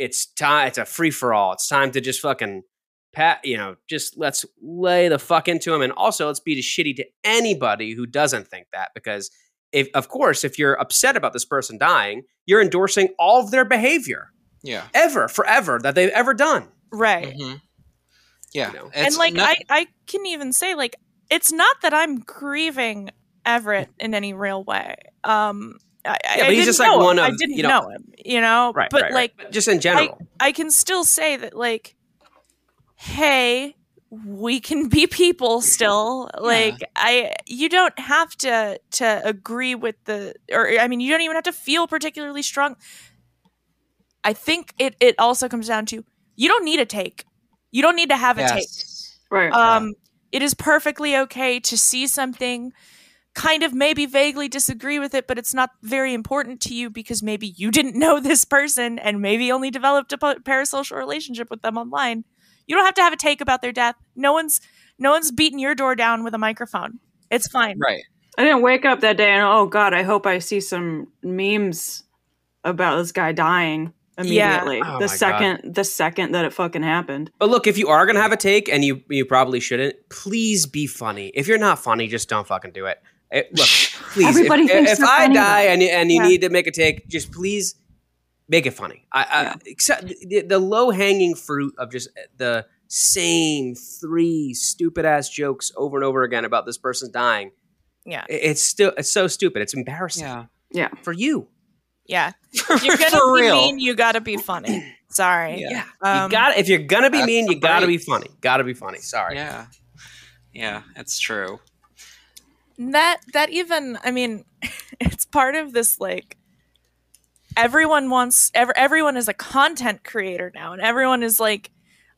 it's time it's a free-for-all. It's time to just fucking pat you know just let's lay the fuck into him. and also let's be shitty to anybody who doesn't think that because if of course if you're upset about this person dying you're endorsing all of their behavior Yeah. ever forever that they've ever done right. hmm Yeah. You know. and like not- I, I can even say like it's not that I'm grieving Everett in any real way. Um, I, I- Yeah, I but he's just, like, know him. one I didn't you know- know him, you know. right but right, like right. just in general I, I can still say that like, hey, we can be people still. Like I, you don't have to to agree with the, or I mean, you don't even have to feel particularly strong. I think it it also comes down to you don't need a take. You don't need to have a take. Right. Um, it is perfectly okay to see something, kind of maybe vaguely disagree with it, but it's not very important to you because maybe you didn't know this person and maybe only developed a parasocial relationship with them online. You don't have to have a take about their death. No one's no one's beating your door down with a microphone. It's fine. Right. I didn't wake up that day and oh god, I hope I see some memes about this guy dying Yeah. immediately. Oh my the God. second the second that it fucking happened. But look, if you are gonna have a take, and you you probably shouldn't, please be funny. If you're not funny, just don't fucking do it. Eh, look, please. Everybody if, thinks if they're I funny, die and you, and you Yeah. need to make a take, just please make it funny. I, I except the, the low hanging fruit of just the same three stupid ass jokes over and over again about this person's dying. Yeah. i- It's still it's so stupid. It's embarrassing Yeah. Yeah. for you. Yeah. If you're gonna be real. mean, you gotta be funny. Sorry. Yeah. you Um, got if you're gonna be mean, you gotta be funny. Gotta be funny. Sorry. Yeah. Yeah, it's true. that that even i mean it's part of this like everyone wants ever everyone is a content creator now and everyone is like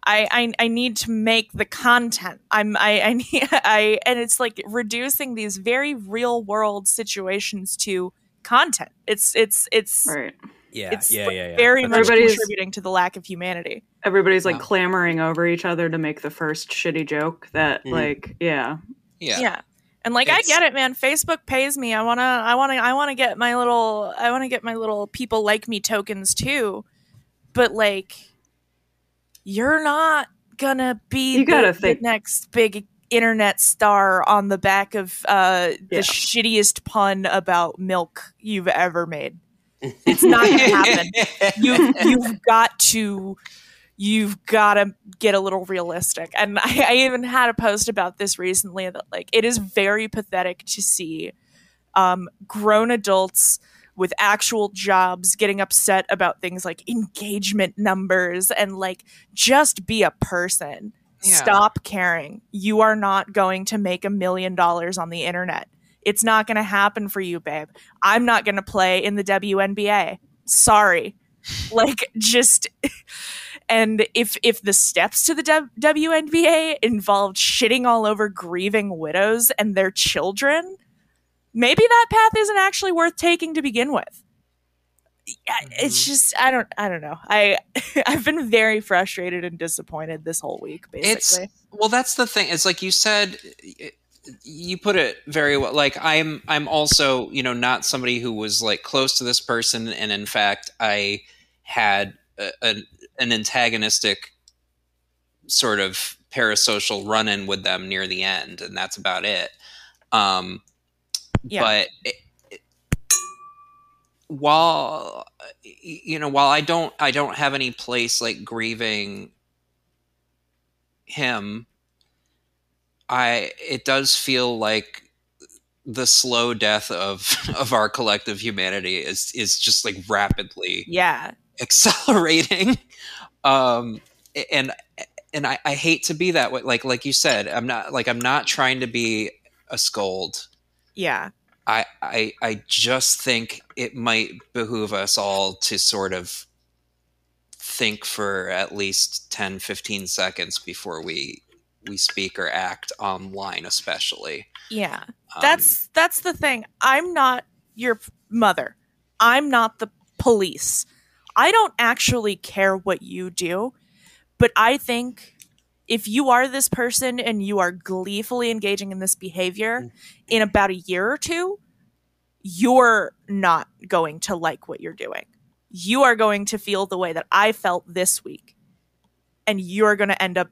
I, I I need to make the content. I'm I I need I and it's like reducing these very real world situations to content. It's it's it's Right. Yeah. it's yeah, like yeah, yeah. very That's much Everybody's- contributing to the lack of humanity. Everybody's like Wow. clamoring over each other to make the first shitty joke that Mhm. like yeah. Yeah. yeah and like i get it man. Facebook pays me. I want to i want to i want to get my little i want to get my little people like me tokens too. But like you're not gonna be You gotta the, the think- next big internet star on the back of uh the shittiest pun about milk you've ever made. It's not gonna happen. You you've got to you've got to get a little realistic. And I, I even had a post about this recently that like it is very pathetic to see um, grown adults with actual jobs getting upset about things like engagement numbers and like just be a person. Yeah. stop caring. You are not going to make a million dollars on the internet. It's not going to happen for you babe. I'm not going to play in the WNBA sorry. Like just and if if the steps to the w- WNBA involved shitting all over grieving widows and their children maybe that path isn't actually worth taking to begin with Yeah, it's mm-hmm. just i don't i don't know i i've been very frustrated and disappointed this whole week basically It's well, that's the thing. It's like you said. it- You put it very well. Like I'm, I'm also, you know, not somebody who was like close to this person, and in fact, I had a, an, an antagonistic sort of parasocial run-in with them near the end, and that's about it. Um, Yeah. But it, it- while you know, while I don't, I don't have any place like grieving him i it does feel like the slow death of of our collective humanity is is just like rapidly yeah accelerating. Um and and I, I hate to be that way like like you said i'm not like i'm not trying to be a scold. Yeah. I, I I just think it might behoove us all to sort of think for at least 10 15 seconds before we we speak or act online especially. Yeah. Um, that's that's the thing. I'm not your mother. I'm not the police i don't actually care what you do but i think if you are this person and you are gleefully engaging in this behavior mm. in about a year or two you're not going to like what you're doing. You are going to feel the way that i felt this week and you're going to end up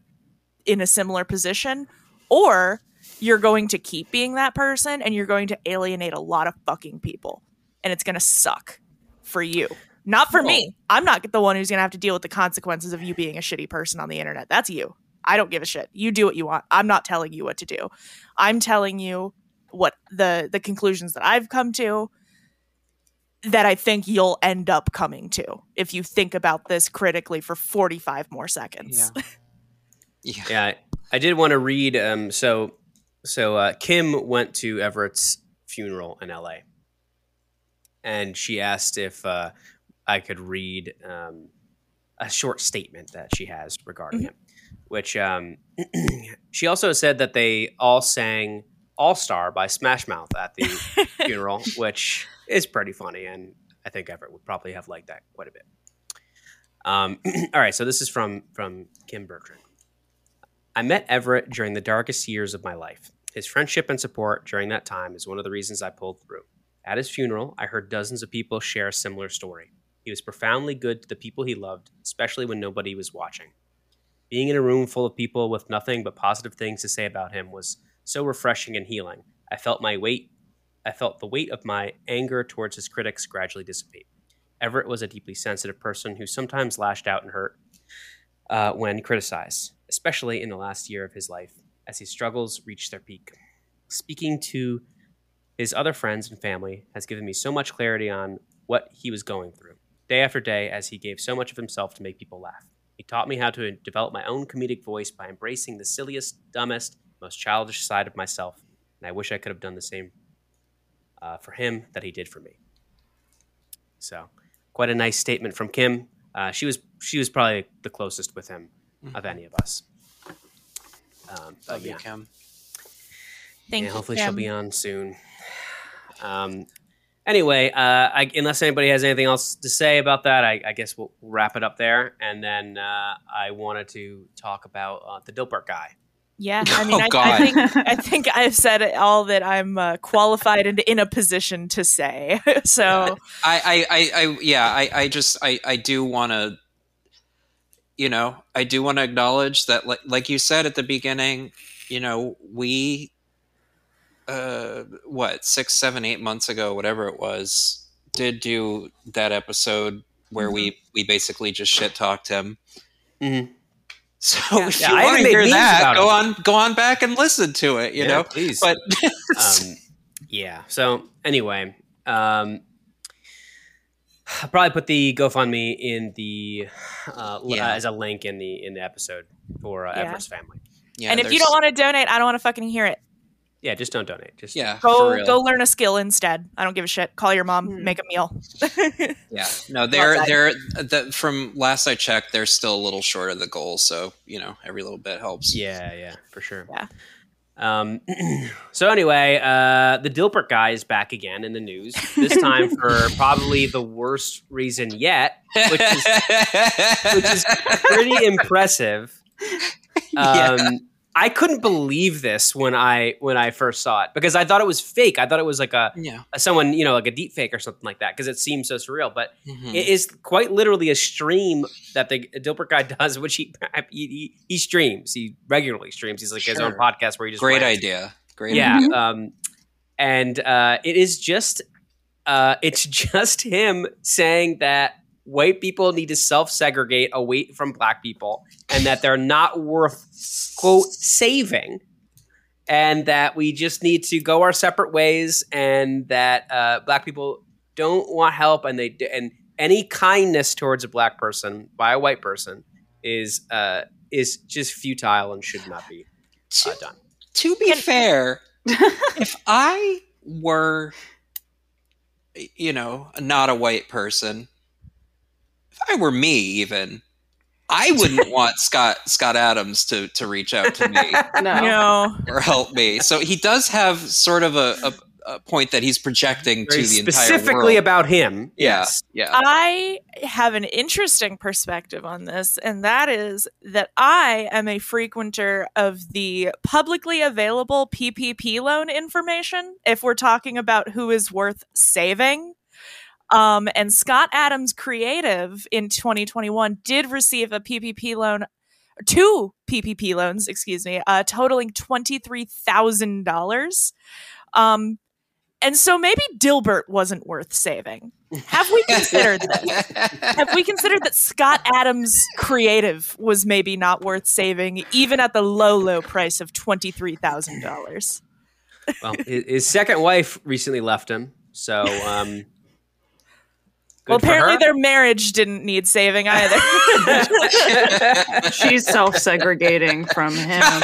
in a similar position or you're going to keep being that person and you're going to alienate a lot of fucking people and it's going to suck for you not for me. I'm not the one who's going to have to deal with the consequences of you being a shitty person on the internet. That's you. I don't give a shit. You do what you want. I'm not telling you what to do. I'm telling you what the the conclusions that i've come to that i think you'll end up coming to if you think about this critically for 45 more seconds. Yeah. Yeah. Yeah, I, I did want to read. Um, so, so uh, Kim went to Everett's funeral in L.A. and she asked if uh, I could read um, a short statement that she has regarding Mhm. him. Which um, she also said that they all sang "All Star" by Smash Mouth at the funeral, which is pretty funny, and I think Everett would probably have liked that quite a bit. Um, all right, so this is from from Kim Bertrand. I met Everett during the darkest years of my life. His friendship and support during that time is one of the reasons I pulled through. At his funeral, I heard dozens of people share a similar story. He was profoundly good to the people he loved, especially when nobody was watching. Being in a room full of people with nothing but positive things to say about him was so refreshing and healing. I felt my weight. I felt the weight of my anger towards his critics gradually dissipate. Everett was a deeply sensitive person who sometimes lashed out and hurt uh, when criticized, especially in the last year of his life as his struggles reached their peak. Speaking to his other friends and family has given me so much clarity on what he was going through, day after day, as he gave so much of himself to make people laugh. He taught me how to develop my own comedic voice by embracing the silliest, dumbest, most childish side of myself, and I wish I could have done the same uh, for him that he did for me. So, quite a nice statement from Kim. Uh, she was she was probably the closest with him of any of us. Um, but Love you, Kim. Thank yeah, you. hopefully Kim. she'll be on soon. Um, anyway, uh, I, unless anybody has anything else to say about that, I, I guess we'll wrap it up there. And then uh, I wanted to talk about uh, the Dilbert guy. Yeah, I mean, Oh, I, I think I think I've said all that I'm uh, qualified and in a position to say. so I, I, I, I yeah, I, I just, I, I do want to, you know, I do want to acknowledge that, like, like you said at the beginning, you know, we, uh, what, six, seven, eight months ago, whatever it was, did do that episode where we, we basically just shit talked him. Mhm. So Yeah. if Yeah, you I want to hear that, go him. on, go on back and listen to it. You know, please. but um, yeah. So anyway, um, I'll probably put the GoFundMe in the uh, Yeah. uh, as a link in the in the episode for uh, Yeah. Everett's family. yeah, and if you don't want to donate, I don't want to fucking hear it. Yeah, just don't donate. Just yeah, Go go learn a skill instead. I don't give a shit. Call your mom, Hmm. make a meal. Yeah, no, they're they're the, from last I checked, they're still a little short of the goal. So you know, every little bit helps. Yeah, yeah, for sure. Yeah. Um, so anyway, uh, the Dilbert guy is back again in the news. This time for probably the worst reason yet, which is which is pretty impressive. Yeah. I couldn't believe this when I when I first saw it because I thought it was fake. I thought it was like a, yeah, a someone you know like a deep fake or something like that because it seemed so surreal. But Mhm. it is quite literally a stream that the Dilbert guy does, which he he, he, he streams. He regularly streams. He's like his own podcast where he just great rants. idea. Great. Yeah, idea. um, and uh, it is just uh, it's just him saying that white people need to self segregate away from black people, and that they're not worth quote saving, and that we just need to go our separate ways, and that uh, black people don't want help, and they d- and any kindness towards a black person by a white person is uh, is just futile and should not be uh, To, done. to be fair, if I were, you know, not a white person, if I were me, even. I wouldn't want Scott Scott Adams to to reach out to me. No. No. or help me. So he does have sort of a, a, a point that he's projecting Very to the entire specifically world. about him. yeah, Yes. yeah. I have an interesting perspective on this, and that is that I am a frequenter of the publicly available PPP loan information if we're talking about who is worth saving. Um, and Scott Adams Creative in 2021 did receive a PPP loan, two PPP loans, excuse me, uh, totaling $23,000. Um, and so maybe Dilbert wasn't worth saving. Have we considered this? Have we considered that Scott Adams Creative was maybe not worth saving, even at the low, low price of twenty three thousand dollars? Well, his, his second wife recently left him, so um. Well, good for apparently her. their marriage didn't need saving either. She's self segregating from him.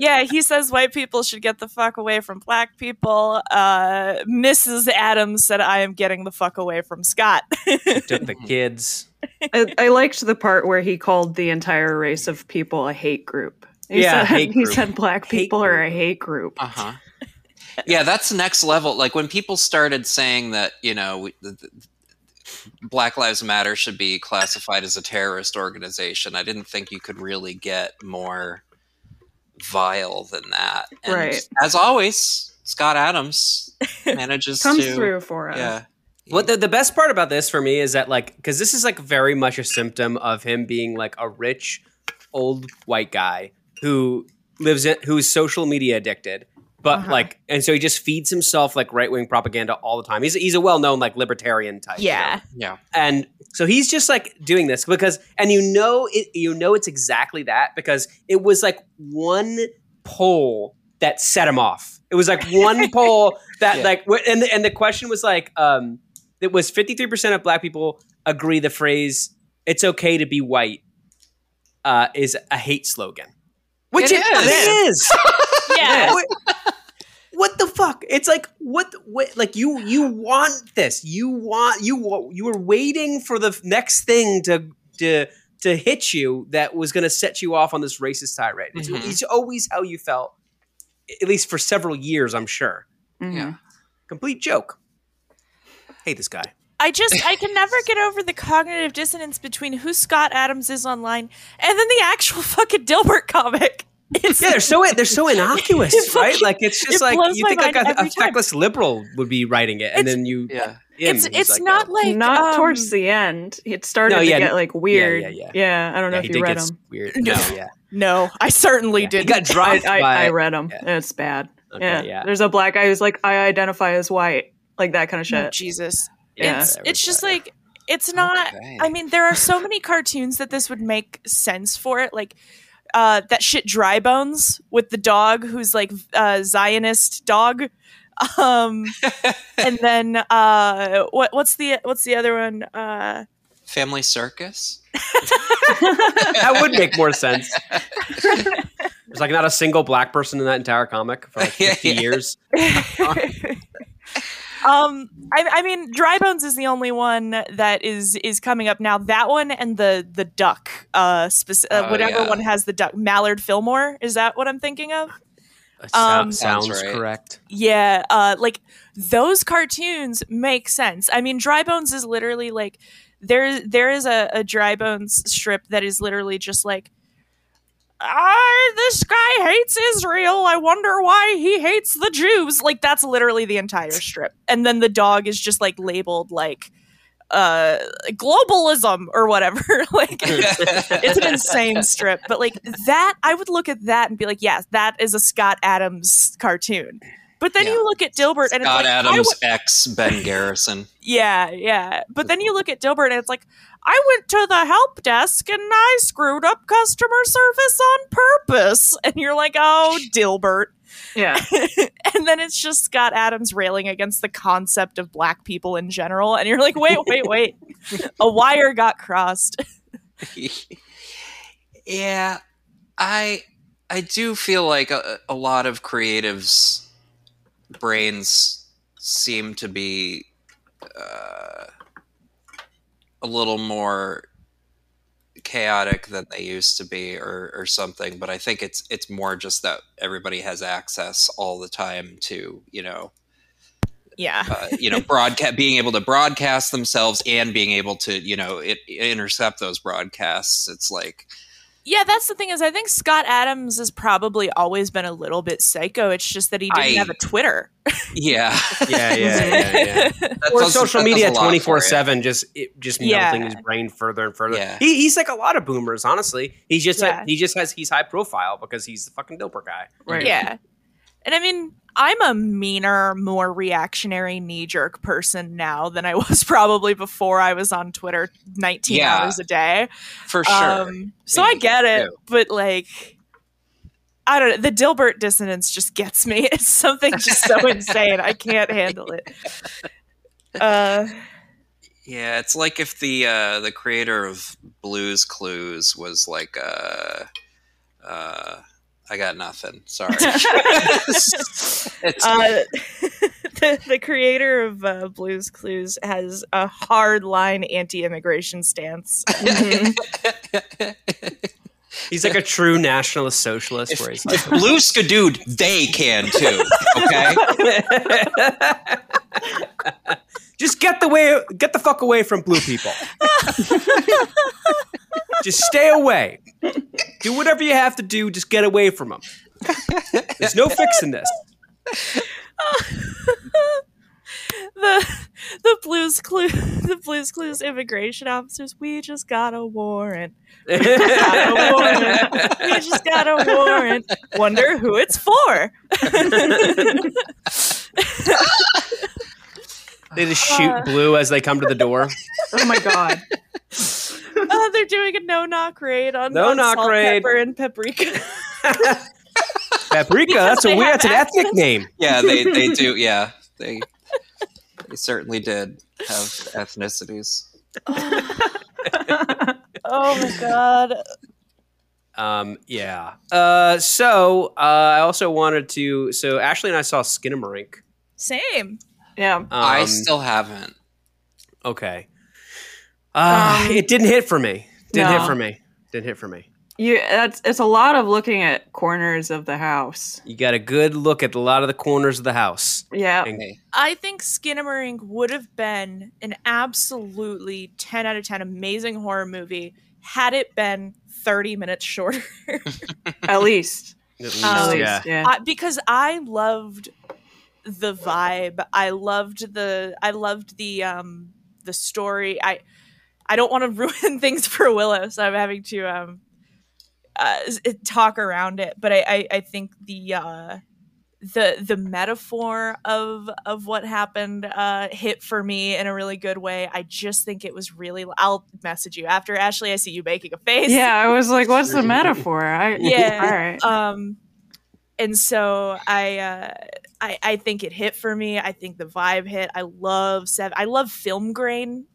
yeah, he says white people should get the fuck away from black people. Uh, Mrs. Adams said, "I am getting the fuck away from Scott." took the kids. I, I liked the part where he called the entire race of people a hate group. He Yeah, said, hate he said black Hate people are group. a hate group. Uh huh. Yeah, that's the next level. Like when people started saying that, you know, we, the, the, Black Lives Matter should be classified as a terrorist organization. I didn't think you could really get more vile than that. And Right. As always, Scott Adams manages Comes to through for us. Yeah. What the, the best part about this for me is that like because this is like very much a symptom of him being like a rich old white guy who lives in who's social media addicted but Uh-huh. like and so he just feeds himself like right-wing propaganda all the time he's, he's a well-known like libertarian type you know? Yeah. Yeah. and so he's just like doing this because and you know it you know it's exactly that because it was like one poll that set him off it was like one poll that Yeah. like and the, and the question was like um it was 53% of black people agree the phrase it's okay to be white uh is a hate slogan which It it, is. is Yeah. What, what the fuck? It's like what, what? Like you, you want this? You want you? You were waiting for the next thing to to to hit you that was going to set you off on this racist tirade. It's, Mhm. it's always how you felt, at least for several years. I'm sure. Mhm. Yeah. Complete joke. Hate this guy. I just I can never get over the cognitive dissonance between who Scott Adams is online and then the actual fucking Dilbert comic. It's Yeah, they're so they're so innocuous, It right? fucking- Like it's just it like you think like mind a, every a time. feckless liberal would be writing it, and It's- then you Yeah. it's it's like, not oh. like Not um, towards the end. It started No, yeah, to get like weird. yeah, yeah. yeah. yeah I don't know yeah, if he you did read get them. weird. No. No, yeah, No, I certainly Yeah. Didn't. got I, I, by I read them. yeah. It's bad. Okay, yeah. yeah. There's a black guy who's like, I identify as white. Like that kind of Oh, shit. Jesus. Yeah. It's it's just that. like it's not Okay. I mean there are so many cartoons that this would make sense for it like uh that shit dry bones with the dog who's like uh Zionist dog um and then uh what what's the what's the other one uh Family Circus. that would make more sense. There's like not a single black person in that entire comic for like Yeah, 50 yeah. years. Um I, I mean dry bones is the only one that is is coming up now that one and the the duck uh, speci- uh Oh, whatever yeah. one has the duck mallard fillmore is that what i'm thinking of Sound- Um, sounds Sounds right. correct. Yeah, uh, like those cartoons make sense. I mean, Dry Bones is literally like there. There is a, a Dry Bones strip that is literally just like, ah, this guy hates Israel. I wonder why he hates the Jews. Like that's literally the entire strip, and then the dog is just like labeled like uh globalism or whatever like it's an insane strip but like that i would look at that and be like yes that is a scott adams cartoon but then Yeah. you look at dilbert and Scott it's like I Adams w- X Ben Garrison. yeah yeah but then you look at dilbert and it's like i went to the help desk and i screwed up customer service on purpose and you're like oh dilbert Yeah. and then it's just Scott Adams railing against the concept of black people in general. And you're like, wait, wait, wait. A wire got crossed. yeah, I I do feel like a, a lot of creatives' brains seem to be uh, a little more chaotic than they used to be or, or something but i think it's it's more just that everybody has access all the time to you know Yeah. uh, you know broadcast being able to broadcast themselves and being able to you know it, intercept those broadcasts it's like Yeah, that's the thing is I think Scott Adams has probably always been a little bit psycho. It's just that he didn't I- have a Twitter. yeah Yeah, yeah, yeah, yeah. Or does- social media a lot for twenty you. four seven, just it, just Yeah. melting his brain further and further. Yeah. He, he's like a lot of boomers, honestly. He's just Yeah. he just has he's high profile because he's the fucking doper guy. Right. Yeah. And I mean, I'm a meaner, more reactionary, knee jerk person now than I was probably before I was on Twitter 19 Yeah. hours a day. for sure Um, so I get it, too. but like, I don't know. The Dilbert dissonance just gets me. It's something just so insane. I can't handle it. Uh, yeah it's like if the uh the creator of blues clues was like uh uh i got nothing sorry it's, uh, the, the creator of uh, Blues Clues has a hardline anti-immigration stance. He's like a true nationalist socialist where he's like if blue skadooed they can too okay just get the way get the fuck away from blue people. Just stay away. Do whatever you have to do, just get away from them. There's no fixing this. the the Blues Clues, the Blues Clues immigration officers. We just got a warrant. We just got a warrant. Wonder who it's for. they just shoot Uh. blue as they come to the door. Oh my god. Oh, they're doing a no knock raid on No on knock salt, raid. pepper, and paprika. Paprika. That's a weird. That's an ethnic name. Yeah, they they do. Yeah, they they certainly did have ethnicities. oh my god. Um, yeah. Uh, so uh, I also wanted to. So Ashley and I saw Skinamarink. Same. Yeah. Um, I still haven't. okay. Uh, Um, it didn't hit for me. Didn't no. hit for me. Didn't hit for me. You that's it's a lot of looking at corners of the house. You got a good look at a lot of the corners of the house. Yeah. And- I think Skinamarink would have been an absolutely 10 out of 10 amazing horror movie had it been 30 minutes shorter. At least. At least, Um, yeah. Yeah. I, because I loved the vibe. I loved the I loved the um the story. I I don't want to ruin things for Willow, so I'm having to um uh, talk around it. But I I, I think the uh the the metaphor of of what happened uh hit for me in a really good way. I just think it was really I'll message you after Ashley. I see you making a face. yeah, I was like, what's the metaphor? I Yeah. All right. um and so i uh I, I think it hit for me. I think the vibe hit. I love seven. I love film grain.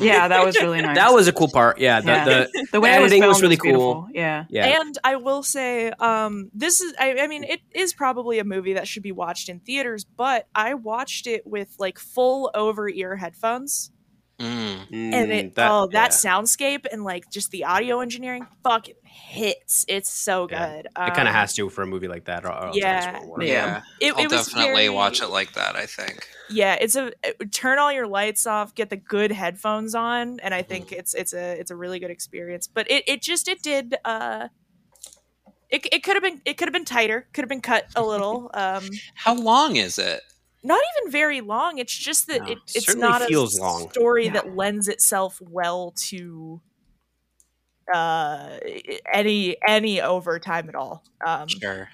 yeah, that was really nice. That was a cool part. Yeah. The, Yeah. the the way it was, editing was really beautiful. cool. Yeah. yeah. And I will say, um, this is. I, I mean, it is probably a movie that should be watched in theaters, but I watched it with like full over ear headphones, Mm. and it Mm, that- oh that yeah. soundscape and like just the audio engineering, fucking hits. It's so Yeah. good. It kind of Um, has to for a movie like that. Or, or Yeah. it won't work. Yeah. Yeah, It, I'll it was definitely very- watch it like that. I think. yeah it's a it- turn all your lights off get the good headphones on and i think it's it's a it's a really good experience but it, it just it did uh it, it could have been it could have been tighter could have been cut a little um How long is it? not even very long it's just that No, it, it's certainly not feels a long. story Yeah. that lends itself well to uh any any overtime at all um Sure.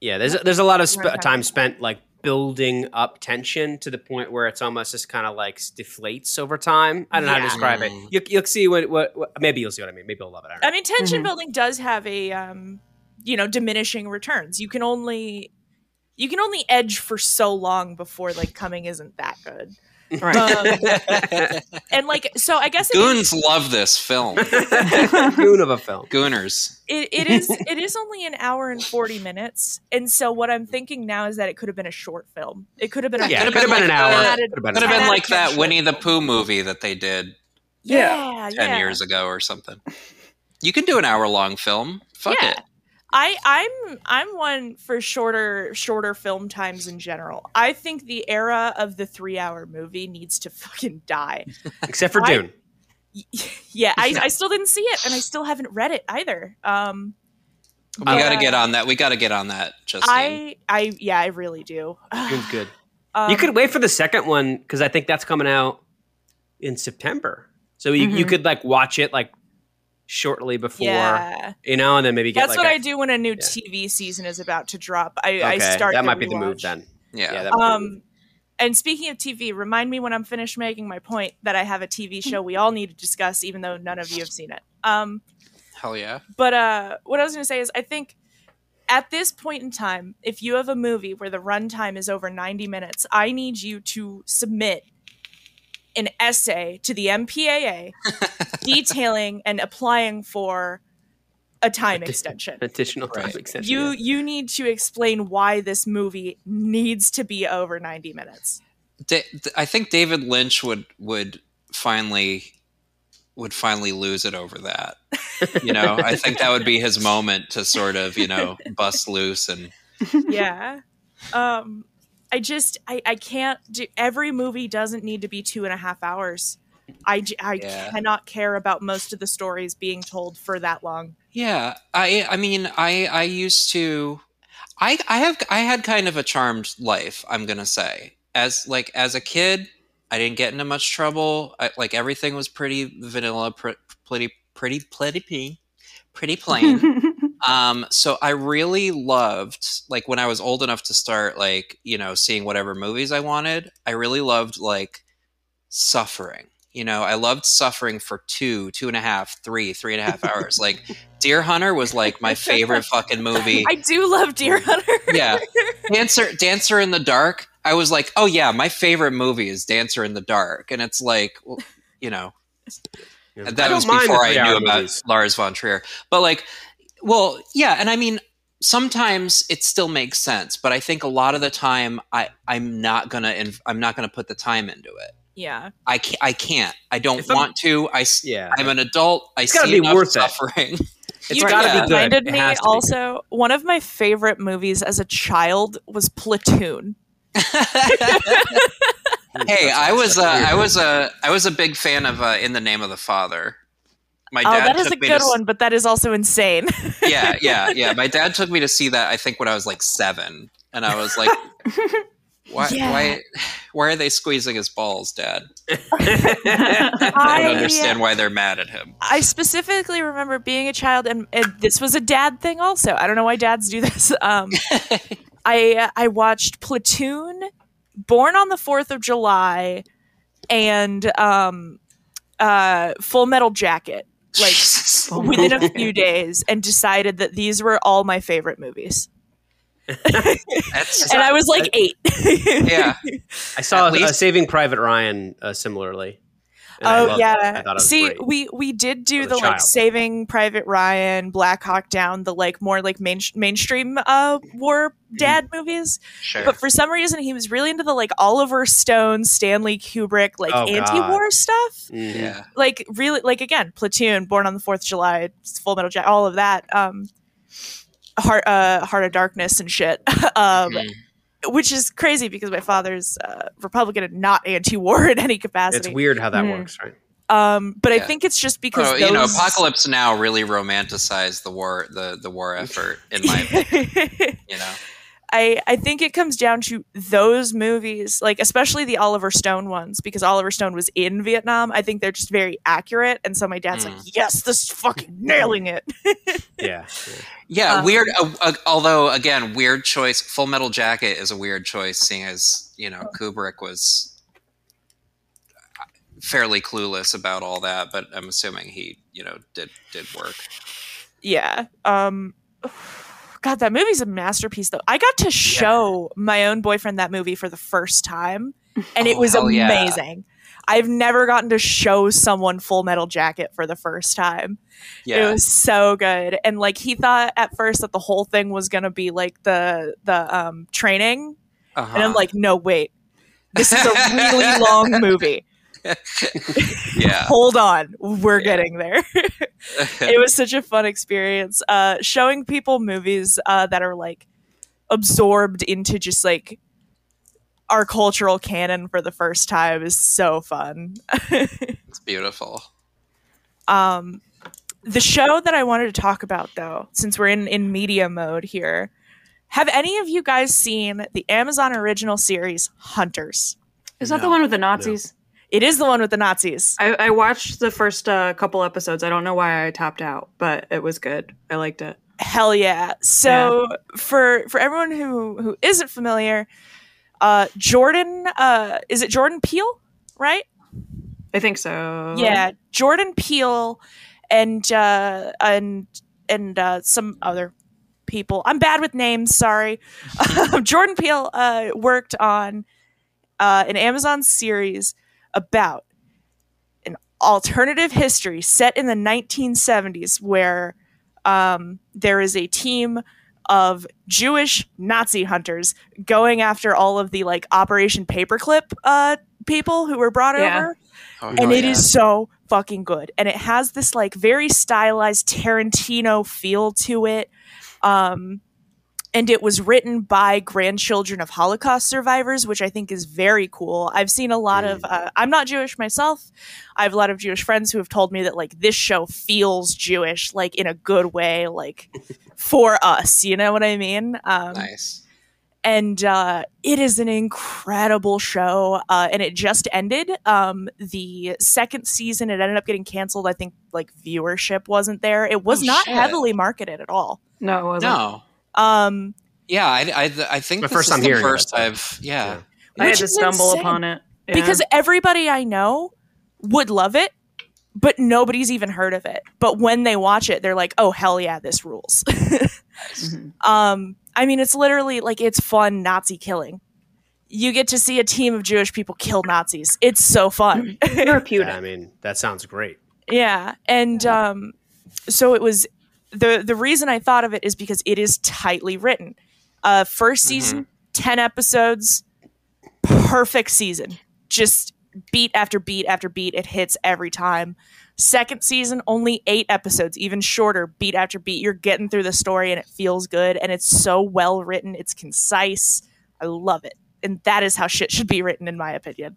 Yeah, there's there's a lot of sp- time spent like building up tension to the point where it's almost just kind of like deflates over time. I don't know how to describe it. You, you'll see what, what, what maybe you'll see what I mean. Maybe you'll love it. I I mean, tension Mhm. building does have a, um, you know, diminishing returns. You can only, you can only edge for so long before like coming isn't that good. Right. Um, and like, so I guess it is, Goons love this film. Goon of a film. Gooners. it, it is it is only an hour and forty minutes. And so what I'm thinking now is that it could have been a short film. It could have been a Yeah, it could've could have been been an hour. the- Could have been Could an have been like that short Winnie the. Pooh movie that they did yeah, ten yeah. years ago or something. You can do an hour long film. Fuck Yeah. it. I I'm I'm one for shorter shorter film times in general. I think the era of the 3-hour movie needs to fucking die. Except for I- Dune. yeah, I, I still didn't see it and I still haven't read it either. Um We but, got to uh, get on that. We got to get on that. Justine. I I yeah, I really do. Dune's good. Um, you could wait for the second one because I think that's coming out in September. So you, you Mhm. could like watch it like shortly before, Yeah. you know, and then maybe get That's like what a- I do when a new yeah. TV season is about to drop. I, I start that the might be the move then. yeah. Yeah, that might be the move. Um, and speaking of TV, remind me when I'm finished making my point that I have a TV show we all need to discuss, even though none of you have seen it. Um, Hell yeah. but uh, what I was going to say is, I think at this point in time, if you have a movie where the runtime is over 90 minutes, I need you to submit an essay to the MPAA detailing and applying for a time Addi- extension. additional time Right. extension. You yeah. you need to explain why this movie needs to be over 90 minutes. Da- I think David Lynch would would finally would finally lose it over that. You know, I think that would be his moment to sort of you know bust loose and yeah um i just i i can't do every movie doesn't need to be two and a half hours i j- I Yeah. cannot care about most of the stories being told for that long Yeah, I I mean I I used to I I have I had kind of a charmed life, I'm going to say. As like as a kid, I didn't get into much trouble. I, like everything was pretty vanilla, pr- pretty, pretty, pretty, pretty, pretty plain. um, so I really loved, like, when I was old enough to start, like, you know, seeing whatever movies I wanted. I really loved like suffering. You know, I loved suffering for two, two and a half, three, three and a half hours. like, Deer Hunter was like my favorite fucking movie. I do love Deer Hunter. Yeah. Dancer Dancer in the Dark. I was like, oh yeah, my favorite movie is Dancer in the Dark, and it's like, well, you know, Yeah. that don't was before I three-hour knew about movies. Lars von Trier. But like, well, yeah, and I mean, sometimes it still makes sense, but I think a lot of the time, I I'm not gonna inv- I'm not gonna put the time into it. Yeah. I can't. I can't. I don't If I'm- want to. I s- Yeah. I'm an adult. I It's gotta see be enough worth it. suffering. It's you gotta yeah. be good. reminded It me has to be. also one of my favorite movies as a child was Platoon. Hey, I was uh, I was a I was a big fan of uh, In the Name of the Father. My Oh, that is a good to, one, but that is also insane. Yeah, yeah, yeah. My dad took me to see that. I think when I was like seven, and I was like, "Why? Yeah. Why? Why are they squeezing his balls, Dad? I I- don't understand why they're mad at him." I specifically remember being a child, and, and this was a dad thing. Also, I don't know why dads do this. Um, I I watched Platoon, Born on the Fourth of July, and um, uh, Full Metal Jacket. Like Jesus. within a few days, and decided that these were all my favorite movies. And I was like eight. yeah. I saw At uh, least- Saving Private Ryan uh, similarly. And I Oh loved it. I yeah. thought it was See, great. we we did do the like. Saving Private Ryan, Black Hawk Down, the like more like main, mainstream uh war Mm-hmm. dad movies. Sure. But for some reason, he was really into the like Oliver Stone, Stanley Kubrick, like Oh, anti-war stuff. Mhm. yeah. Like really, like again, Platoon, Born on the Fourth of July, Full Metal Jacket, all of that. Um, Heart, uh, Heart of Darkness and shit. um, Mhm. Which is crazy because my father's uh, Republican and not anti-war in any capacity. It's weird how that Mhm. works, right? Um, but I think it's just because Oh, you know, Apocalypse Now really romanticized the war, the the war effort. In my, opinion, you know, I I think it comes down to those movies, like especially the Oliver Stone ones, because Oliver Stone was in Vietnam. I think they're just very accurate, and so my dad's Mm. like, "Yes, this is fucking nailing it." Yeah. yeah, Um, weird. Uh, uh, although, again, weird choice. Full Metal Jacket is a weird choice, seeing as you know Kubrick was fairly clueless about all that. But I'm assuming he, you know, did did work. yeah. Um, God, that movie's a masterpiece, though. I got to show my own boyfriend that movie for the first time, and it Oh, was hell yeah. amazing. I've never gotten to show someone Full Metal Jacket for the first time. Yeah, It was so good. And like he thought at first that the whole thing was gonna be like the the um training. uh-huh. And I'm like, no, wait. This is a really long movie. yeah. Hold on. We're Yeah. getting there. it was such a fun experience. Uh showing people movies uh that are like absorbed into just like our cultural canon for the first time is so fun. it's beautiful. Um, the show that I wanted to talk about, though, since we're in in media mode here, have any of you guys seen the Amazon original series Hunters? Is that the one with the Nazis? It is the one with the Nazis. I, I watched the first uh, couple episodes. I don't know why I tapped out, but it was good. I liked it. Hell yeah! So for for everyone who who isn't familiar, uh, Jordan, uh, is it Jordan Peele, right? I think so. Yeah, Jordan Peele and uh, and and uh, some other people. I'm bad with names. Sorry. Jordan Peele uh, worked on uh, an Amazon series about an alternative history set in the 1970s, where um, there is a team of Jewish Nazi hunters going after all of the like Operation Paperclip uh, people who were brought Yeah. over Oh, and it yeah. is so fucking good and it has this like very stylized tarantino feel to it um and it was written by grandchildren of holocaust survivors which i think is very cool i've seen a lot of uh, i'm not jewish myself i have a lot of jewish friends who have told me that like this show feels jewish like in a good way like for us you know what i mean um nice. and uh, it is an incredible show. Uh, and it just ended. Um, the second season, it ended up getting canceled. I think like viewership wasn't there. It was Oh, not shit. heavily marketed at all. No, it wasn't. No. Um, Yeah, I, I, I think My this first is time the hearing of it, first I've yeah. Yeah. I had to stumble insane. upon it Yeah. because everybody I know would love it, but nobody's even heard of it. But when they watch it, they're like, "Oh hell yeah, this rules." Mhm. um, I mean, it's literally like it's fun Nazi killing. You get to see a team of Jewish people kill Nazis. It's so fun. therapeutic. I mean, that sounds great. yeah, and um, so it was the the reason I thought of it is because it is tightly written. Uh, first season, ten episodes, perfect season. Just beat after beat after beat. It hits every time. Second season, only eight episodes, even shorter, beat after beat. You're getting through the story and it feels good and it's so well written. It's concise. I love it. And that is how shit should be written, in my opinion.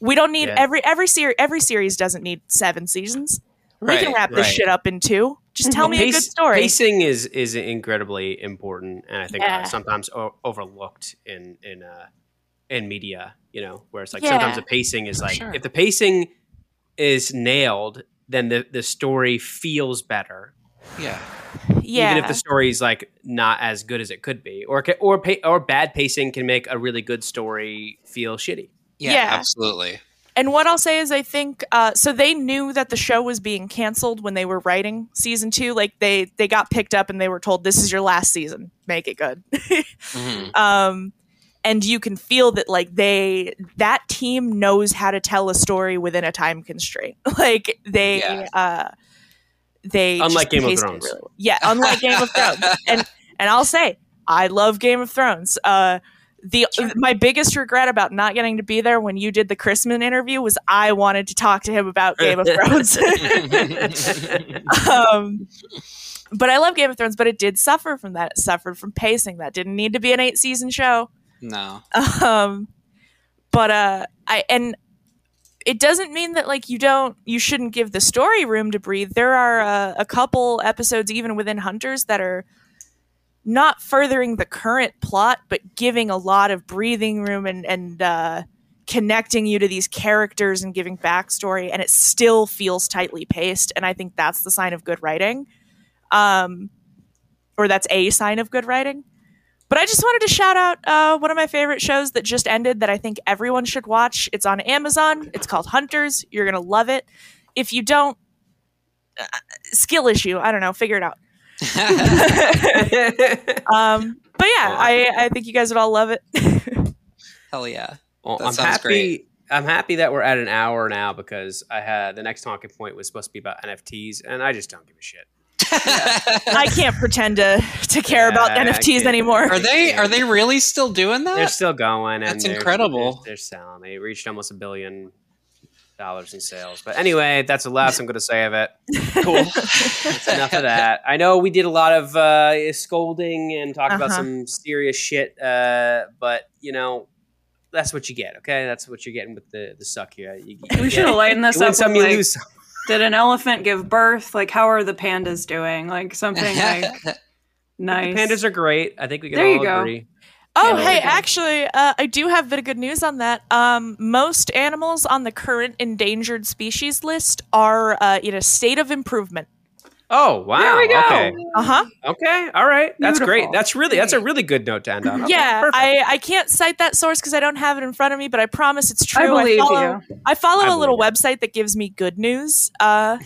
We don't need Yeah. every every series. Every series doesn't need seven seasons. we can Right, wrap this shit up in two. Just tell me a good story. Pacing is is incredibly important, and I think Yeah. uh, sometimes o- overlooked in in uh, in media. You know, where it's like Yeah. sometimes the pacing is like Sure. if the pacing is nailed, then the the story feels better, Yeah. yeah, even if the story is like not as good as it could be, or or or bad pacing can make a really good story feel shitty. Yeah, Yeah. absolutely. And what I'll say is, I think uh, so. They knew that the show was being canceled when they were writing season two. Like they they got picked up and they were told, "This is your last season. Make it good." Mhm. um, and you can feel that like they that team knows how to tell a story within a time constraint. like they Yeah. uh, they Unlike Game of Thrones. really well. yeah, unlike Game of Thrones. And and I'll say I love Game of Thrones. Uh, the my biggest regret about not getting to be there when you did the Chrisman interview was I wanted to talk to him about Game of Thrones. um, but I love Game of Thrones, but it did suffer from that. It suffered from pacing. That didn't need to be an eight season show. no. Um, but uh, I and it doesn't mean that like you don't you shouldn't give the story room to breathe. There are uh, a couple episodes even within Hunters that are not furthering the current plot, but giving a lot of breathing room and and uh, connecting you to these characters and giving backstory, and it still feels tightly paced. And I think that's the sign of good writing, um, or that's a sign of good writing. But I just wanted to shout out uh, one of my favorite shows that just ended that I think everyone should watch. It's on Amazon. It's called Hunters. You're gonna love it. If you don't, uh, skill issue. I don't know. Figure it out. Um, but yeah, Well, I, I think you guys would all love it. Hell yeah. Well, That I'm sounds happy. great. I'm happy that we're at an hour now because I had the next talking point was supposed to be about NFTs, and I just don't give a shit. I can't pretend to to care about Yeah, I NFTs can't. anymore. Are they are they really still doing that? They're still going. And That's they're- incredible. They're, they're selling. They reached almost a billion dollars in sales. But anyway, that's the last I'm going to say of it. Cool. That's enough of that. I know we did a lot of uh, scolding and talked about Uh-huh. some serious shit, uh, but you know. That's what you get, okay? That's what you're getting with the the Succ here. You, you We should have lightened this you up. some, with, you like, some. Did an elephant give birth? Like, how are the pandas doing? Like something like nice. Pandas are great. I think we can There you all go. agree. Oh, hey, actually, uh, I do have a bit of good news on that. Um, most animals on the current endangered species list are uh, in a state of improvement. Oh wow! There we go. Okay, Uh huh. okay, all right. That's great. That's really that's a really good note to end on. Okay, yeah, perfect. I, I can't cite that source because I don't have it in front of me, but I promise it's true. I believe follow, you. I follow I a little believe website that gives me good news uh,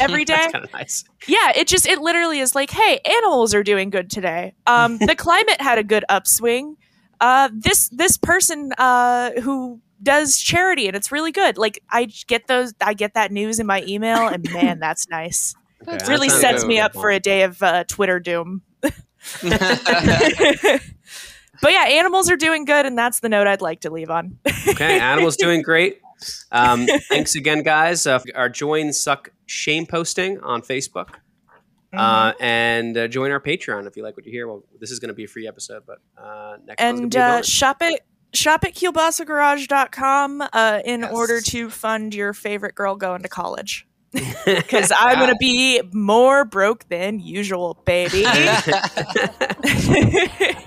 every day. That's kind of nice. yeah, it just it literally is like, hey, animals are doing good today. Um, the climate had a good upswing. Uh, this this person uh, who does charity and it's really good. Like I get those, I get that news in my email, and man, that's nice. Okay, It really sets me up for a day of uh, Twitter doom. but yeah, animals are doing good, and that's the note I'd like to leave on. Okay, animals doing great. Um, thanks again, guys. Uh, our join Succ shame posting on Facebook, uh, Mm-hmm. and uh, join our Patreon if you like what you hear. Well, this is going to be a free episode, but uh, next and gonna be a uh, shop at shop at kielbasagarage.com uh, in Yes. order to fund your favorite girl going to college because i'm going to be more broke than usual baby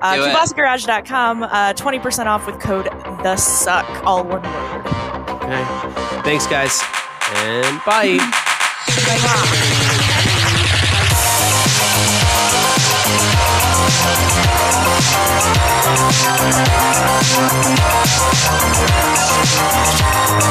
Uh, Do uh, 20% off with code the Succ, all one word. Okay. Thanks, guys, and bye.